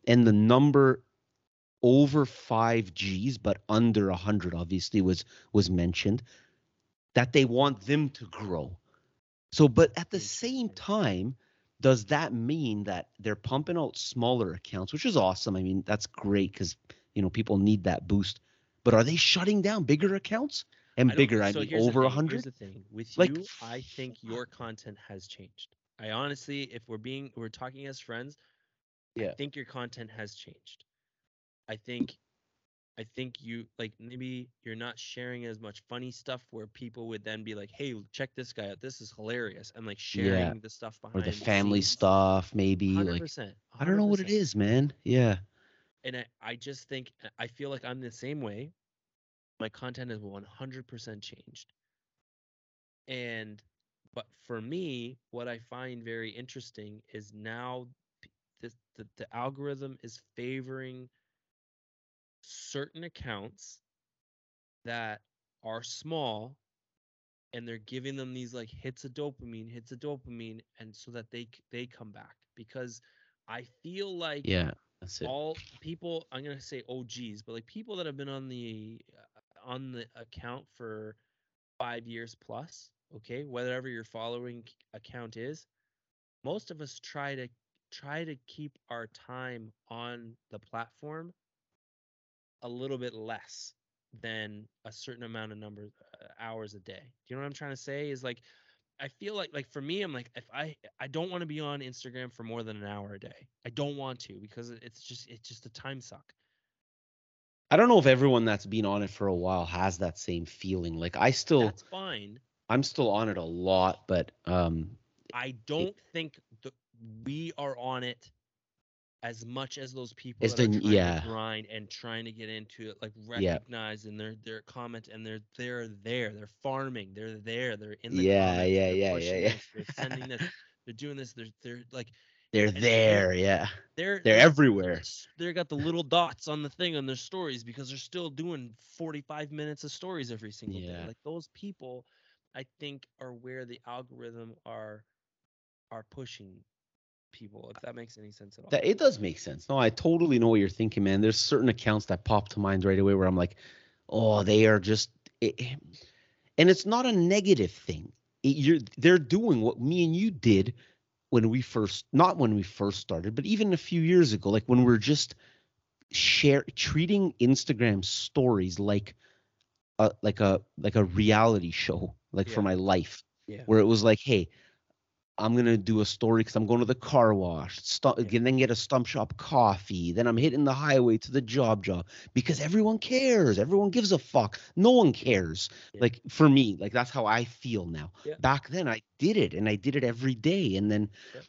and the number over 5 Gs but under 100 obviously was was mentioned that they want them to grow. So but at the same time does that mean that they're pumping out smaller accounts, which is awesome? I mean, that's great because you know people need that boost. But are they shutting down bigger accounts? And I bigger, I so mean, over a thing, Here's the thing with Like, you, I *sighs* think your content has changed. I honestly, if we're being, we're talking as friends, I Yeah. think your content has changed. I think, I think you like maybe you're not sharing as much funny stuff where people would then be like, "Hey, check this guy out. This is hilarious," and like sharing the stuff behind Or the family stuff, maybe. Hundred Like percent. I don't know what it is, man. Yeah. and I, I just think uh, I feel like I'm the same way. My content is 100% changed. And but for me, what I find very interesting is now the, the, the algorithm is favoring certain accounts that are small and they're giving them these like hits of dopamine, hits of dopamine and so that they they come back because I feel like Yeah. That's it. all people i'm gonna say og's but like people that have been on the uh, on the account for five years plus okay whatever your following account is most of us try to try to keep our time on the platform a little bit less than a certain amount of number uh, hours a day do you know what i'm trying to say is like I feel like like for me, I'm like if I I don't want to be on Instagram for more than an hour a day. I don't want to because it's just it's just a time suck. I don't know if everyone that's been on it for a while has that same feeling. Like I still, That's fine. I'm still on it a lot, but um, I don't think the, we are on it as much as those people As that are the- trying yeah. to grind and trying to get into it, like Yeah. recognize and their their comment and they're they're there, they're farming, they're there, they're in the Yeah, comments, yeah, yeah, yeah, yeah. this, they're sending this, *laughs* they're doing this, they're they're like they're And they're- there. Yeah, they're they're everywhere. s- they got the little dots on the thing on their stories because they're still doing 45 minutes of stories every single day. Like those people, I think, are where the algorithm are are pushing people. If that makes any sense at all. That it does make sense. No, I totally know what you're thinking, man. There's certain accounts that pop to mind right away where I'm like, oh, they are just, it, and it's not a negative thing. It, you're they're doing what me and you did when we first, not when we first started, but even a few years ago, like when we're just share treating Instagram stories like a like a like a reality show, like for my life yeah. where it was like, hey, I'm gonna do a story because I'm going to the car wash, stu- Yeah. then get a stump shop coffee, then I'm hitting the highway to the job job because everyone cares, everyone gives a fuck, no one cares. Yeah. Like for me, like that's how I feel now. Yeah. Back then, I did it and I did it every day, and then,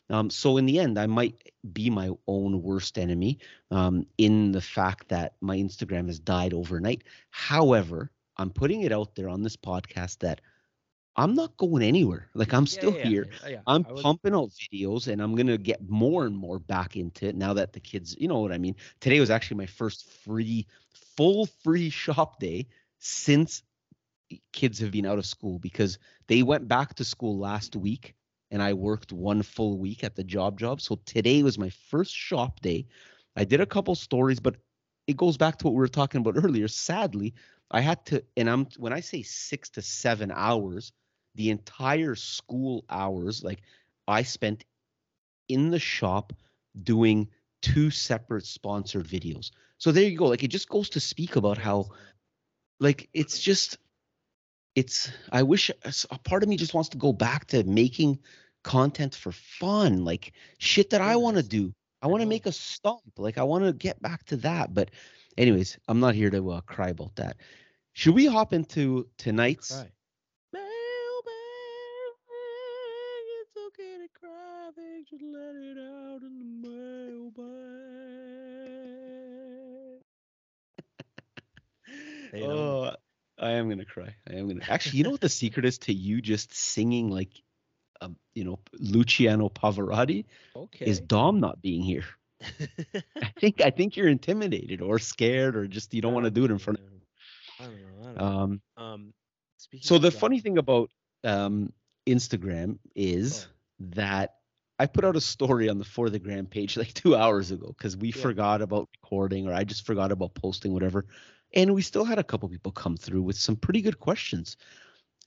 um, so in the end, I might be my own worst enemy, um, in the fact that my Instagram has died overnight. However, I'm putting it out there on this podcast that I'm not going anywhere. Like I'm still yeah, yeah, here. yeah. I'm pumping out videos and I'm gonna get more and more back into it now that the kids, you know what I mean. Today was actually my first free, full free shop day since kids have been out of school because they went back to school last week and I worked one full week at the job job. So today was my first shop day. I did a couple stories, but it goes back to what we were talking about earlier. Sadly, I had to, and I'm when I say six to seven hours, the entire school hours, like I spent in the shop doing two separate sponsored videos. So there you go. Like it just goes to speak about how like it's just it's i wish a part of me just wants to go back to making content for fun like shit that i want to do i want to make a stump like i want to get back to that but anyways i'm not here to uh, cry about that should we hop into tonight's Cry. Cry i am gonna actually you know what the secret is to you just singing like um, you know luciano pavarotti Okay. is dom not being here *laughs* *laughs* I think I think you're intimidated or scared or just you don't want to do it in front of. I don't know. I don't know. Um, Um, so the Dom- funny thing about um, Instagram is Oh. that I put out a story on the For the Gram page like two hours ago because we Yeah. forgot about recording or I just forgot about posting whatever, and we still had a couple people come through with some pretty good questions.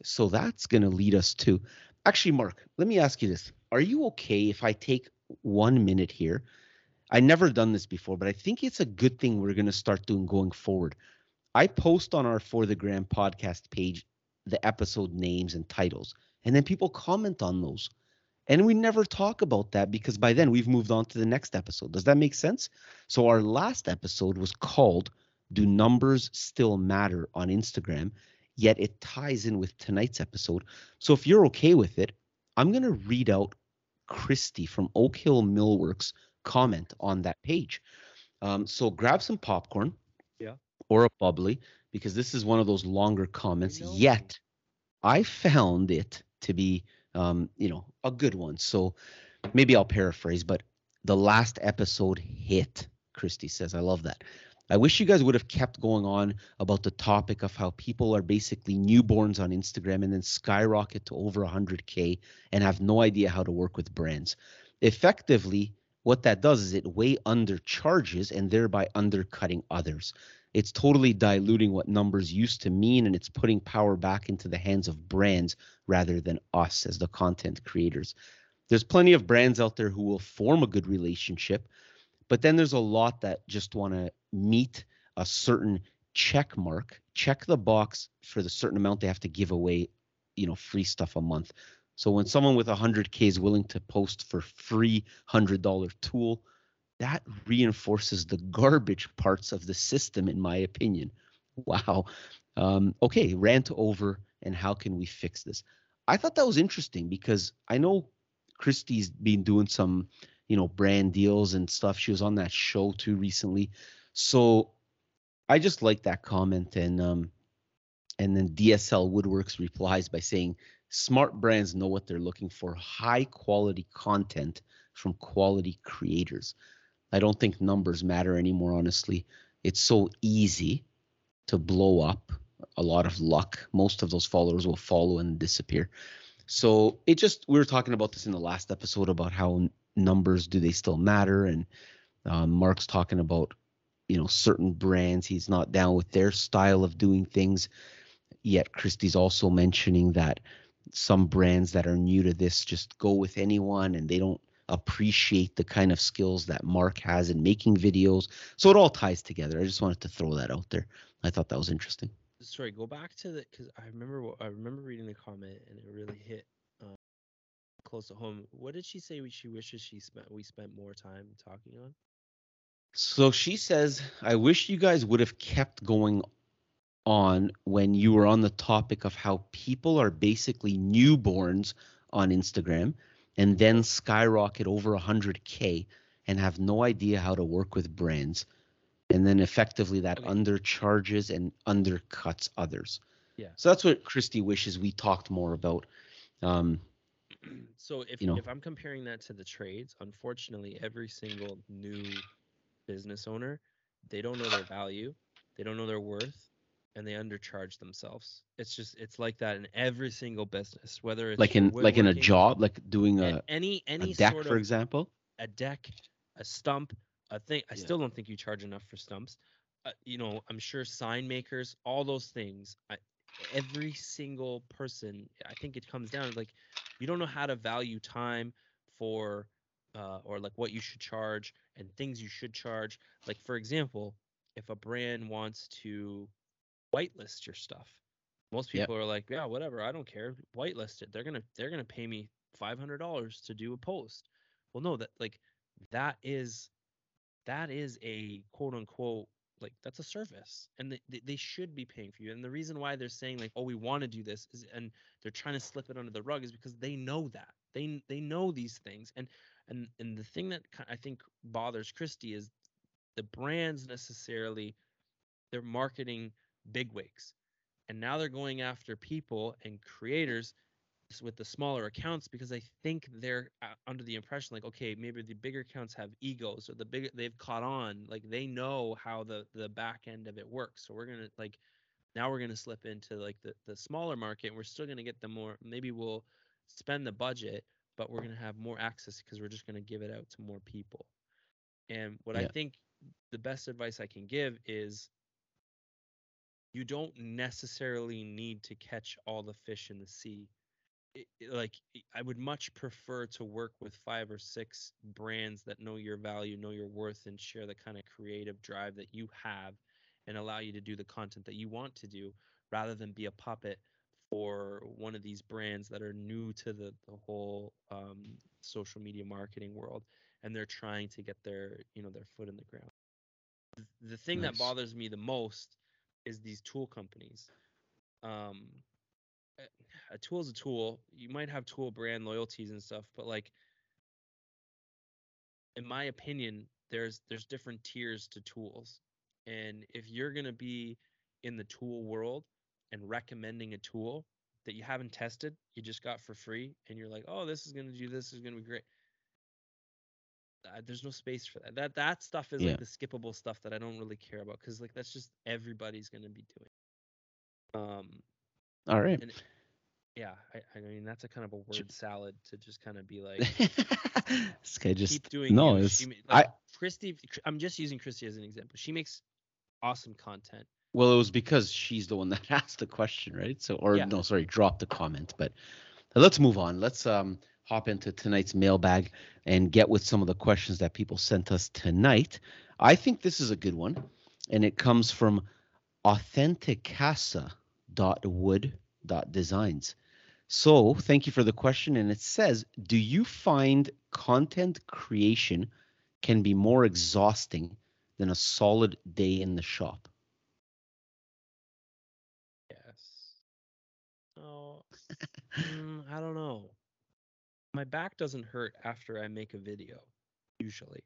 So that's gonna lead us to actually, Mark, let me ask you this: Are you okay if I take one minute here? I never done this before, but I think it's a good thing we're going to start doing going forward. I post on our For the Gram podcast page the episode names and titles, and then people comment on those. And we never talk about that because by then we've moved on to the next episode. Does that make sense? So our last episode was called Do Numbers Still Matter on Instagram? Yet it ties in with tonight's episode. So if you're okay with it, I'm going to read out Christy from Oak Hill Millworks comment on that page. Um, so grab some popcorn. Yeah. Or a bubbly because this is one of those longer comments. know. Yet I found it to be um, you know, a good one. So maybe I'll paraphrase, but the last episode hit, Christy says. I love that. I wish you guys would have kept going on about the topic of how people are basically newborns on Instagram and then skyrocket to over 100K and have no idea how to work with brands. Effectively, what that does is it way undercharges and thereby undercutting others. It's totally diluting what numbers used to mean and it's putting power back into the hands of brands rather than us as the content creators. There's plenty of brands out there who will form a good relationship, but then there's a lot that just want to meet a certain check mark, check the box for the certain amount they have to give away, you know, free stuff a month. So when someone with 100k is willing to post for free $100 tool, that reinforces the garbage parts of the system in my opinion. Wow. Um, okay, rant over and how can we fix this? I thought that was interesting because I know Christy's been doing some, you know, brand deals and stuff. She was on that show too recently. So I just like that comment and um and then DSL Woodworks replies by saying smart brands know what they're looking for, high quality content from quality creators. I don't think numbers matter anymore honestly. It's so easy to blow up. A lot of luck. Most of those followers will follow and disappear. So it just we were talking about this in the last episode about how numbers do they still matter? And um, Mark's talking about you know certain brands he's not down with their style of doing things. Yet Christie's also mentioning that some brands that are new to this just go with anyone and they don't appreciate the kind of skills that Mark has in making videos. So it all ties together. I just wanted to throw that out there. I thought that was interesting. Sorry, go back to the because I remember I remember reading the comment and it really hit close to home. What did she say? She wishes she spent we spent more time talking on. So she says, I wish you guys would have kept going on when you were on the topic of how people are basically newborns on Instagram and then skyrocket over 100K and have no idea how to work with brands. And then effectively that Okay. undercharges and undercuts others. Yeah. So that's what Christy wishes we talked more about. Um, *clears throat* so if you know. if I'm comparing that to the trades, unfortunately, every single new business owner, they don't know their value, they don't know their worth, and they undercharge themselves. It's just it's like that in every single business, whether it's like in like in a job, like doing a- a, any a any deck, sort for example. a deck, a stump, a thing. I Yeah. still don't think you charge enough for stumps. Uh, you know, I'm sure sign makers, all those things. I, every single person, I think it comes down like you don't know how to value time for, uh, or like what you should charge and things you should charge. Like for example, if a brand wants to whitelist your stuff, most Yep. people are like, yeah, whatever, I don't care, whitelist it. They're gonna they're gonna pay me five hundred dollars to do a post. Well, no, that like that is that is a quote unquote like that's a service and they, they, should be paying for you and the reason why they're saying like oh we want to do this is and they're trying to slip it under the rug is because they know that. They they know these things and and and the thing that i think bothers christie is the brands necessarily they're marketing bigwigs and now they're going after people and creators with the smaller accounts because I think they're uh, under the impression like okay maybe the bigger accounts have egos or the bigger they've caught on like they know how the the back end of it works. So we're gonna like now we're gonna slip into like the the smaller market and we're still gonna get the more maybe we'll spend the budget but we're gonna have more access because we're just gonna give it out to more people. And what I think the best advice I can give is you don't necessarily need to catch all the fish in the sea it, like i- would much prefer to work with five or six brands that know your value, know your worth, and share the kind of creative drive that you have, and allow you to do the content that you want to do, rather than be a puppet for one of these brands that are new to the the whole um, social media marketing world, and they're trying to get their you know their foot in the ground. The thing that bothers me the most is these tool companies. Um, a- tool is a tool. You might have tool brand loyalties and stuff, but like in my opinion, there's there's different tiers to tools. And if you're gonna be in the tool world and recommending a tool that you haven't tested, you just got for free, and you're like, oh, this is gonna do this, is gonna be great. Uh, there's no space for that. That that stuff is Yeah. like the skippable stuff that I don't really care about because like that's just everybody's gonna be doing. Um, All right. and yeah, I, I mean that's a kind of a word salad to just kind of be *laughs* like this guy just keep doing no. It's, She, ma- I Christy, I'm just using Christy as an example. She makes awesome content. well, it was because she's the one that *laughs* asked the question, right? So, or Yeah. no, sorry, dropped the comment. But let's move on. Let's um hop into tonight's mailbag and get with some of the questions that people sent us tonight. I think this is a good one, and it comes from authenticasa.wood.designs. So, thank you for the question. And it says, Do you find content creation can be more exhausting than a solid day in the shop? Yes. Oh, mm, I don't know. My back doesn't hurt after I make a video, usually.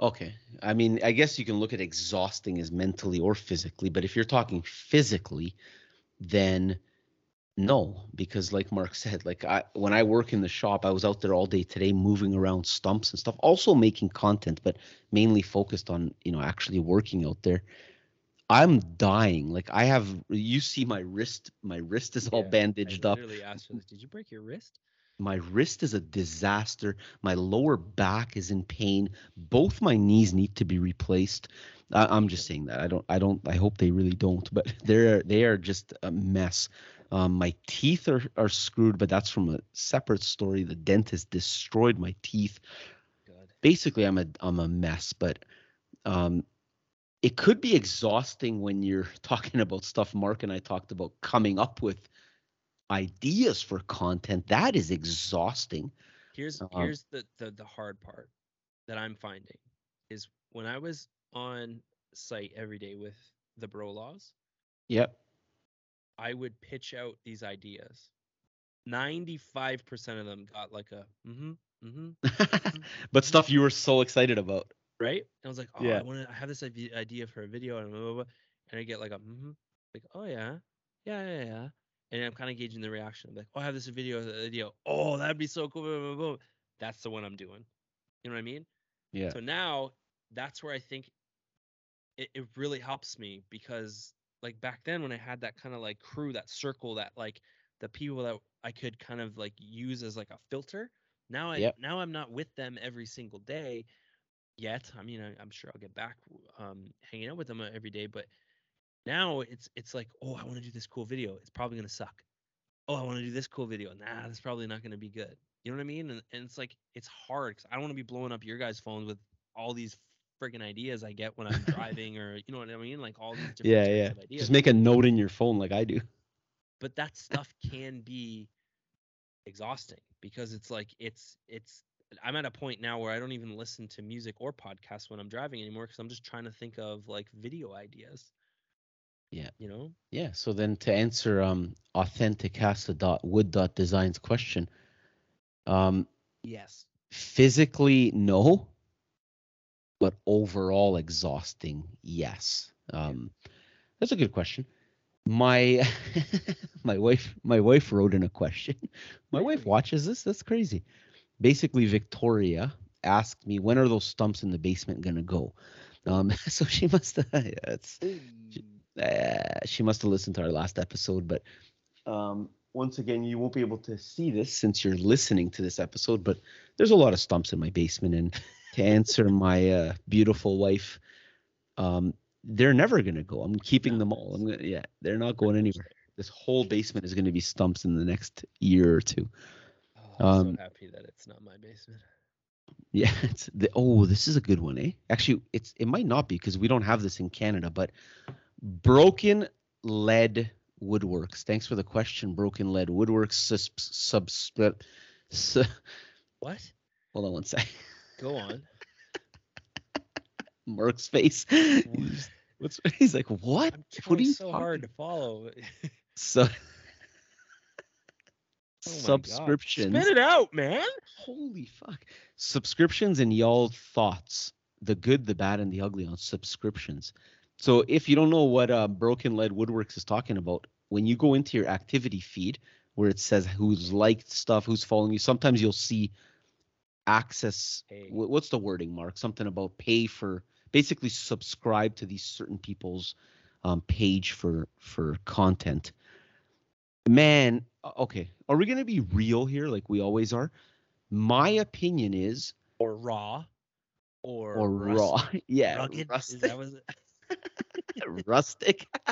Okay. I mean, I guess you can look at exhausting as mentally or physically, but if you're talking physically, then no, because like Mark *laughs* said, like I when I work in the shop, I was out there all day today moving around stumps and stuff, also making content, but mainly focused on, you know, actually working out there. I'm dying. Like I have you see my wrist, my wrist is all Yeah, bandaged I up. asked her, like, "Did you break your wrist?" My wrist is a disaster. My lower back is in pain. Both my knees need to be replaced. I, I'm just saying that. I don't. I don't. I hope they really don't. But *laughs* they're they are just a mess. Um, my teeth are are screwed, but that's from a separate story. The dentist destroyed my teeth. Good. Basically, I'm a I'm a mess. But um, it could be exhausting when you're *laughs* talking about stuff Mark and I talked about coming up with ideas for content. That is exhausting. Here's Um, here's the, the the hard part that I'm finding is when I was on site every day with the bro laws, Yep. I would pitch out these ideas. 95% of them got like a mm-hmm, mm-hmm, *laughs* but stuff you were so excited about. right? And I was like, oh, Yeah. I want to have this ide- idea for a video and blah, blah, blah. and I get like a mm-hmm, like, oh yeah, yeah, yeah, yeah. And I'm kind of gauging the reaction. I'm like, oh, I have this video, video. Oh, that'd be so cool. That's the one I'm doing. You know what I mean? Yeah. So now that's where I think it, it really helps me because like back then when I had that kind of like crew, that circle, that like the people that I could kind of like use as like a filter. Now I Yep. now I'm not with them every single day yet. I mean, I, I'm sure I'll get back um, hanging out with them uh, every day, but now it's it's like, oh, I want to do this cool video. It's probably gonna suck. Oh, I want to do this cool video. Nah, that's probably not gonna be good. You know what I mean? And, and it's like it's hard because I don't want to be blowing up your guys' phones with all these friggin' ideas I get when I'm *laughs* driving or you know what I mean, like all these different Yeah, yeah. ideas. Just make a note in your phone like I do. but that stuff can be exhausting because it's like it's it's I'm at a point now where I don't even listen to music or podcasts when I'm driving anymore because I'm just trying to think of like video ideas. Yeah. You know? Yeah. So then to answer um authenticasa.wood.designs question, um Yes. physically no, but overall exhausting, yes. Um that's a good question. My *laughs* my wife my wife wrote in a question. *laughs* My wife watches this. That's crazy. Basically, Victoria asked me when are those stumps in the basement gonna go. Um, *laughs* so she must. yeah, it's uh, she must have listened to our last episode, but um, once again, you won't be able to see this since you're listening to this episode. But there's a lot of stumps in my basement, and to answer my uh, beautiful wife, um, they're never gonna go. I'm keeping them all. I'm gonna, yeah, they're not going anywhere. This whole basement is going to be stumps in the next year or two. Oh, I'm Um, so happy that it's not my basement. Yeah. *laughs* It's the, oh, this is a good one, eh? Actually, it's it might not be because we don't have this in Canada, but broken lead woodworks. Thanks for the question. Broken lead woodworks. Sus, sub, sub, su- What? hold on one sec. Go on. *laughs* Mark's face. He's, what's he's like? What? I'm What are you so hard to talking- follow. So *laughs* Oh God. subscriptions. Spit it out, man. Holy fuck. Subscriptions and y'all thoughts. The good, the bad, and the ugly on subscriptions. So if you don't know what uh, Broken Lead Woodworks is talking about, when you go into your activity feed where it says who's liked stuff, who's following you, sometimes you'll see access. Hey. What's the wording, Mark? Something about pay for basically subscribe to these certain people's um, page for for content. Man, okay, are we gonna be real here like we always are? My opinion is, Or raw. Or, or raw, *laughs* yeah, Rugged. Is that was *laughs* rustic. *laughs*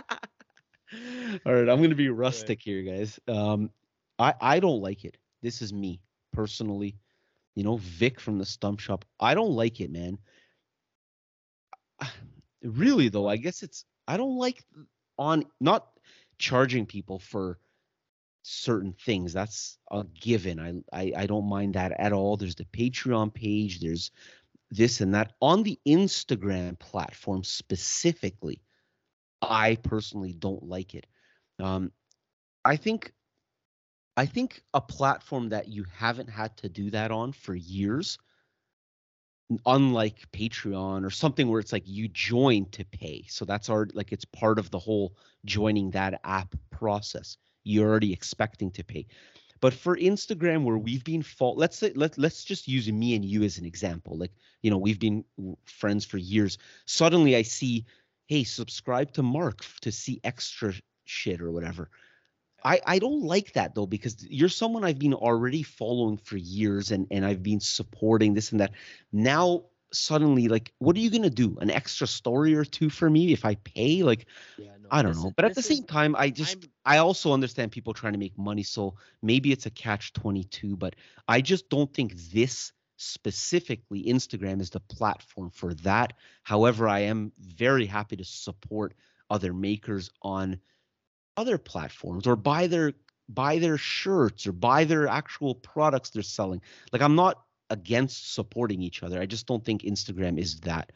All right, I'm gonna be rustic here, guys. Um, I I don't like it. This is me personally. You know, Vic from the Stump Shop. I don't like it, man. *sighs* Really though, I guess it's I don't like on not charging people for certain things. That's a given. I, I I don't mind that at all. There's the Patreon page. There's this and that on the Instagram platform specifically. I personally don't like it. Um, I think I think a platform that you haven't had to do that on for years, unlike Patreon or something where it's like you join to pay. So that's our like it's part of the whole joining that app process. You're already expecting to pay. But for Instagram, where we've been fault, let's say let let's just use me and you as an example. Like you know, we've been friends for years. Suddenly, I see, hey, subscribe to Mark to see extra shit or whatever. I, I don't like that though because you're someone I've been already following for years and and I've been supporting this and that. Now suddenly like what are you going to do? An extra story or two for me if I pay? Like yeah, no, I don't know. is- But at the this is- same time I just I'm- I also understand people trying to make money so maybe it's a catch 22 but I just don't think this specifically Instagram is the platform for that. However, I am very happy to support other makers on other platforms or buy their buy their shirts or buy their actual products they're selling. Like I'm not against supporting each other. I just don't think Instagram is that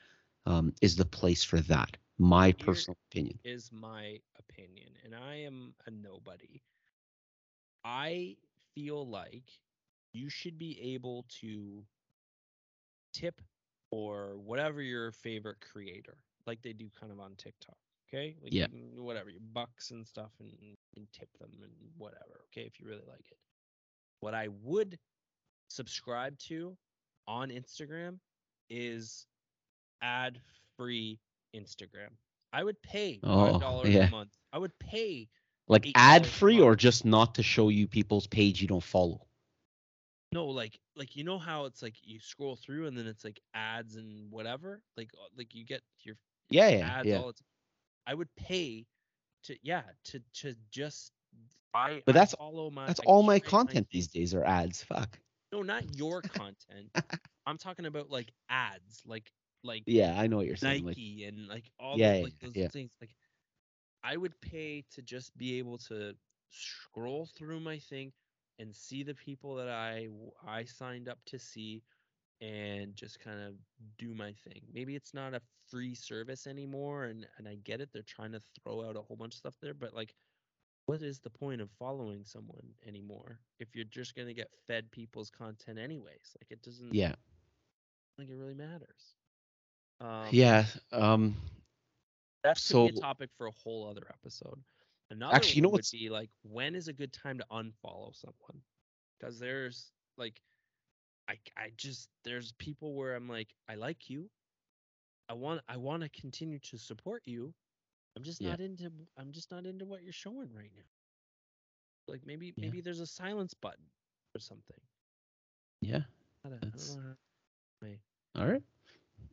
um, is the place for that. My Here- personal opinion. is my opinion, and I am a nobody. I feel like you should be able to tip or whatever your favorite creator, like they do kind of on TikTok. Okay, like Yeah. you whatever your bucks and stuff, and, and tip them and whatever. Okay, if you really like it. What I would subscribe to on Instagram is ad free Instagram. I would pay Oh, five dollars yeah. a month. I would pay Like ad free or just not to show you people's page you don't follow. No like like you know how it's like you scroll through and then it's like ads and whatever like uh, like you get your Yeah, yeah, ads yeah. all the time. I would pay to yeah to to just I But I that's- follow my That's I all my content feed. these days are ads. Fuck. No, not your *laughs* content. I'm talking about like ads, like like Yeah, I know what you're saying. Nike Like, and like all Yeah, those, like those yeah. things. Like I would pay to just be able to scroll through my thing and see the people that I I signed up to see and just kind of do my thing. Maybe it's not a free service anymore and and I get it they're trying to throw out a whole bunch of stuff there but like what is the point of following someone anymore if you're just going to get fed people's content anyways like it doesn't yeah, Like it really matters um, yeah. Um, that could be So- a topic for a whole other episode. Another Actually, you know would what's- be like when is a good time to unfollow someone? Because there's like, I I just there's people where I'm like I like you, I want I want to continue to support you. I'm just Yeah. not into I'm just not into what you're showing right now. Like maybe Yeah. maybe there's a silence button or something. yeah. I don't, I don't know. how- All right.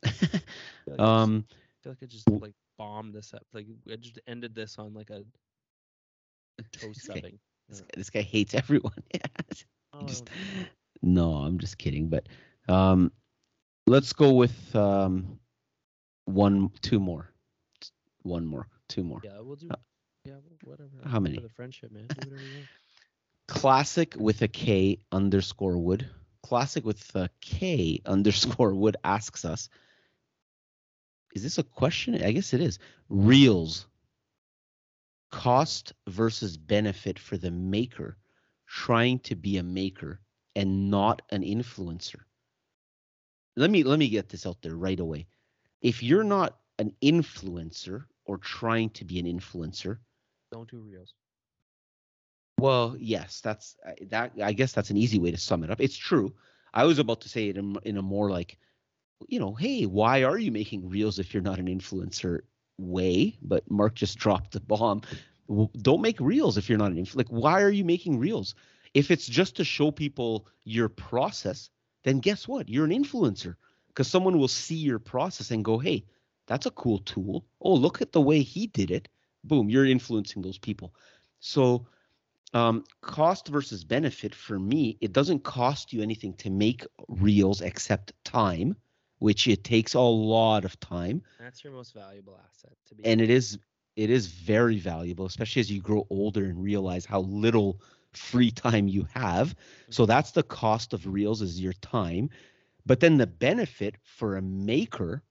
*laughs* Like um, I feel like I just like bombed this up. Like I just ended this on like a toe This guy- subbing. This, Yeah. this guy hates everyone. *laughs* Oh, just- no, I'm just kidding. But um, let's go with um, one, two more, one more, two more. yeah, we'll do. Uh, Yeah, whatever. how many? For the friendship, man. Do whatever you want. Classic with a K underscore wood. Classic with a K *laughs* underscore wood asks us. Is this a question? I guess it is. Reels. Cost versus benefit for the maker trying to be a maker and not an influencer. Let me let me get this out there right away. If you're not an influencer or trying to be an influencer, Don't do reels. well, yes, that's that. I guess that's an easy way to sum it up. It's true. I was about to say it in, in a more like, you know, hey, why are you making reels if you're not an influencer way? But Mark just *laughs* dropped the bomb. Don't make reels if you're not an influencer. Like, why are you making reels? If it's just to show people your process, then guess what? You're an influencer because someone will see your process and go, hey, that's a cool tool. Oh, look at the way he did it. Boom, you're influencing those people. So um, cost versus benefit for me, it doesn't cost you anything to make reels except time, which it takes a lot of time, That's your most valuable asset. To be. and it is it is very valuable, especially as you grow older and realize how little free time you have. So mm-hmm. that's the cost of reels is your time, but then the benefit for a maker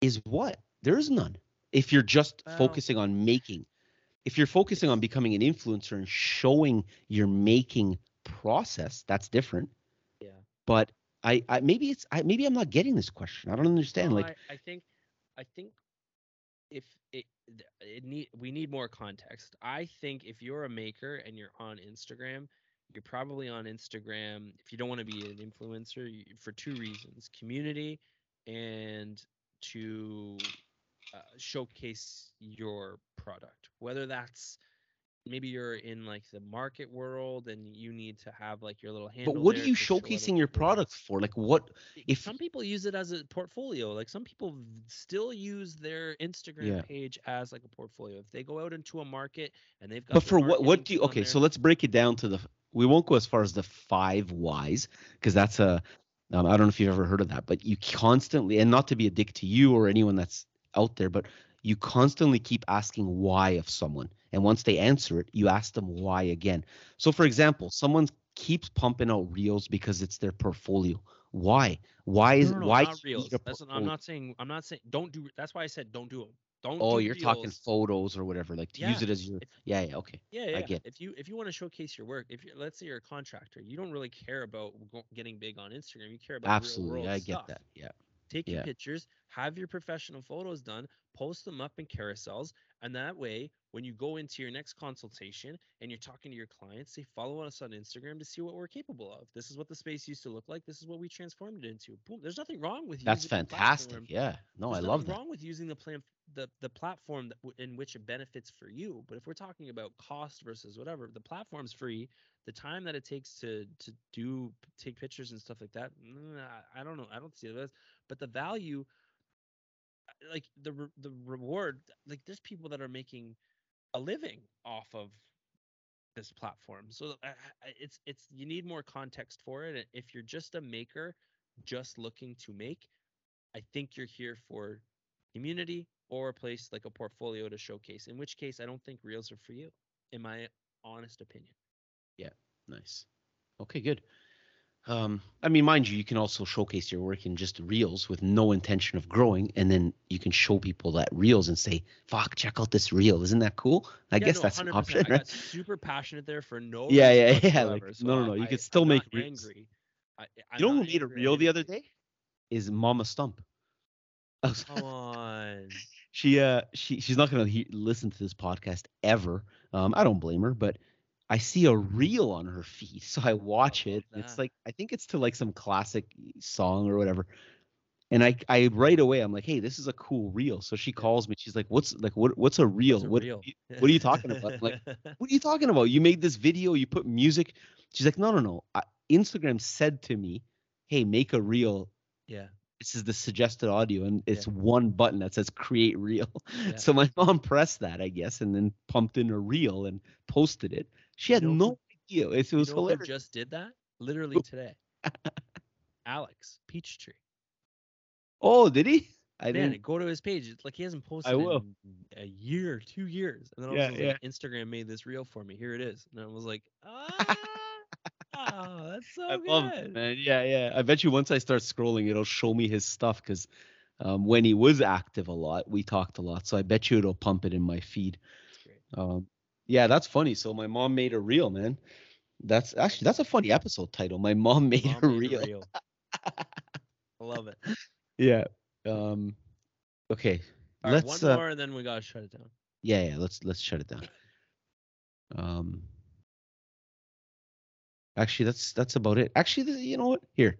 is what? There is none. If you're just Well- focusing on making, if you're focusing on becoming an influencer and showing your making process, that's different. Yeah. But I, I maybe it's I, maybe I'm not getting this question. I don't understand. No, like I, I think, I think, if it, it need we need more context. I think if you're a maker and you're on Instagram, you're probably on Instagram if you don't want to be an influencer you, for two reasons: community and to uh, showcase your product. Whether that's maybe you're in like the market world and you need to have like your little handle. but what are you to show other showcasing your product for? Like what if some people use it as a portfolio like some people still use their instagram Yeah. page as like a portfolio if they go out into a market and they've got but for what what do you okay there- so let's break it down to the we won't go as far as the five whys because that's a um, i don't know if you've ever heard of that but you constantly and not to be a dick to you or anyone that's out there but you constantly keep asking why of someone and once they answer it you ask them why again so for example someone keeps pumping out reels because it's their portfolio why why is no, no, no, why not do you need reels that's i'm not saying i'm not saying don't do that's why i said don't do them don't oh do you're talking photos or whatever like to use it as your if- yeah yeah okay yeah, yeah. I get If you if you want to showcase your work, if you let's say you're a contractor, you don't really care about getting big on Instagram. You care about absolutely i get stuff. that yeah take your Yeah. pictures, have your professional photos done, post them up in carousels, and that way, when you go into your next consultation and you're talking to your clients, they follow us on Instagram to see what we're capable of. This is what the space used to look like. This is what we transformed it into. Boom. There's nothing wrong with that's fantastic yeah no There's i love nothing that wrong with using the plan, the the platform that, in which it benefits for you. But if we're talking about cost versus whatever, the platform's free. The time that it takes to to do take pictures and stuff like that, mm, I, don't know. I don't see this. But the value, like the re- the reward, like there's people that are making a living off of this platform. So I- it's it's you need more context for it. If you're just a maker, just looking to make, I think you're here for community or a place like a portfolio to showcase. In which case, I don't think reels are for you, in my honest opinion. Yeah, nice. Okay, good. Um, I mean, mind you, you can also showcase your work in just reels with no intention of growing, and then you can show people that reels and say, "Fuck, check out this reel! Isn't that cool?" I Yeah, guess no, that's an 100%. option, I right? got super passionate there for no. Yeah, reason yeah, *laughs* yeah, like, so no, no, no, you I- could still I'm make reels. angry. I, You know who made a reel the other day? Is Mama Stump. *laughs* I Come on. *laughs* she uh she she's not gonna he- listen to this podcast ever. Um, I don't blame her, but I see a reel on her feed, *laughs* so I watch oh, it. and It's like I think it's to like some classic song or whatever. And I I right away I'm like, hey, this is a cool reel. So she calls me. She's like, what's like what what's a reel? What's a what reel? what are you talking about? I'm like, *laughs* what are you talking about? You made this video, you put music. She's like, no, no, no. I, Instagram said to me, hey, make a reel yeah. this is the suggested audio, and it's Yeah. one button that says create reel. *laughs* Yeah. So my mom pressed that, I guess, and then pumped in a reel and posted it. She had You know no idea. It, You was know hilarious. just did that? Literally today. *laughs* Alex Peachtree. Oh, did he? I Man, didn't. go to his page. It's like he hasn't posted will. in a year, two years. And then Yeah, a like, Instagram made this reel for me. Here it is. And I was like, ah, *laughs* oh, that's so I good. love it, man. Yeah, yeah. I bet you once I start scrolling, it'll show me his stuff because um, when he was active a lot, we talked a lot. So I bet you it'll pump it in my feed. That's great. Um, yeah, that's funny. So my mom made a reel, man. That's actually that's a funny episode title. My mom made, Mom a, made reel. a reel. I love it. *laughs* Yeah. Um. Okay. All right, let's. one uh, more, and then we gotta shut it down. Yeah, yeah. Let's let's shut it down. Um. Actually, that's that's about it. Actually, th- you know what? Here,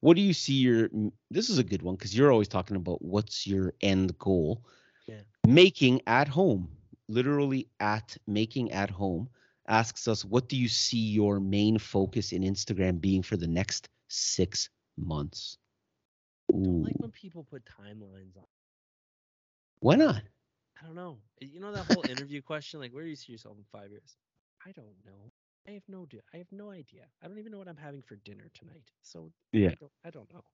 what do you see your? This is a good one because you're always talking about what's your end goal. Yeah. Making at home, literally at making at home, asks us, what do you see your main focus in Instagram being for the next six months? Ooh, like when people put timelines on. why not? I don't know. You know that whole interview question, like where do you see yourself in five years? I don't know. I have no di- I have no idea. I don't even know what I'm having for dinner tonight. So Yeah. I don't, I don't know.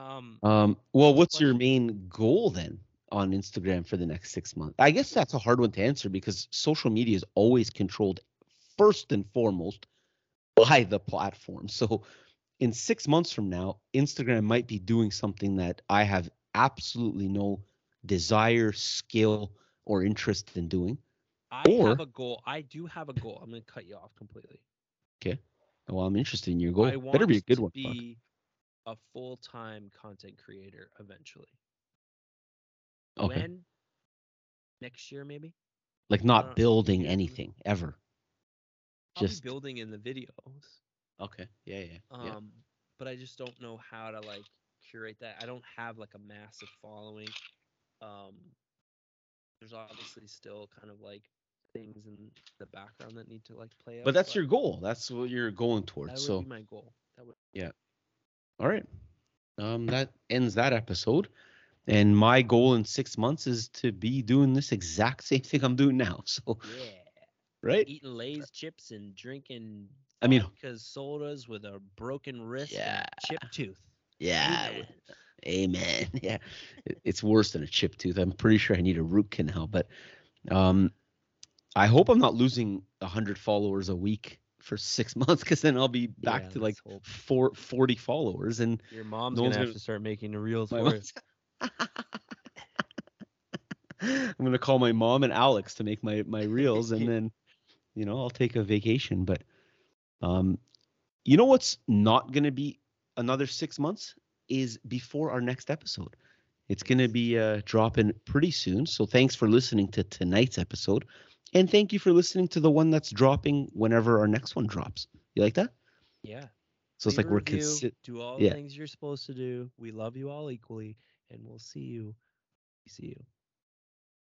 Um, Um, well, what's your main goal then on Instagram for the next six months? I guess that's a hard one to answer because social media is always controlled first and foremost by the platform. So in six months from now, Instagram might be doing something that I have absolutely no desire, skill, or interest in doing. I or- have a goal. I do have a goal. I'm gonna cut you off completely. Okay. Well, I'm interested in your goal. I want Better be a good to one. be a full-time content creator eventually. Okay. When? Next year, maybe. Like not building anything ever. I'll Just building in the videos. okay. Yeah, yeah, Um, yeah. but I just don't know how to like curate that. I don't have like a massive following. Um, there's obviously still kind of like things in the background that need to like play out. But that's your goal. That's what you're going towards. That would So be my goal. That would. Yeah. All right. Um, that ends that episode. And my goal in six months is to be doing this exact same thing I'm doing now. *laughs* So, Yeah. right? Eating Lay's chips and drinking. I mean- vodka sodas with a broken wrist Yeah. chipped tooth. Yeah. Amen. Amen. *laughs* Yeah. It's worse than a chip tooth. I'm pretty sure I need a root canal, but um, I hope I'm not losing 100 followers a week for six *laughs* months because then I'll be back Yeah, to like four, 40 followers. And Your mom's No gonna have gonna- to start making the reels for it. I'm gonna call my mom and Alex to make my my reels, and *laughs* then, you know, I'll take a vacation. But, um, you know what's not gonna be another six months is before our next episode. It's gonna be uh, dropping pretty soon. So thanks for listening to tonight's episode, and thank you for listening to the one that's dropping whenever our next one drops. You like that? Yeah. So it's like we're review, consi- do all yeah. the things you're supposed to do. We love you all equally, and we'll see you. See you.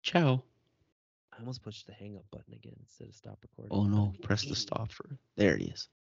Ciao. I almost pushed the hang up button again instead of stop recording. Oh no! Press the idiot. stop for. There it is.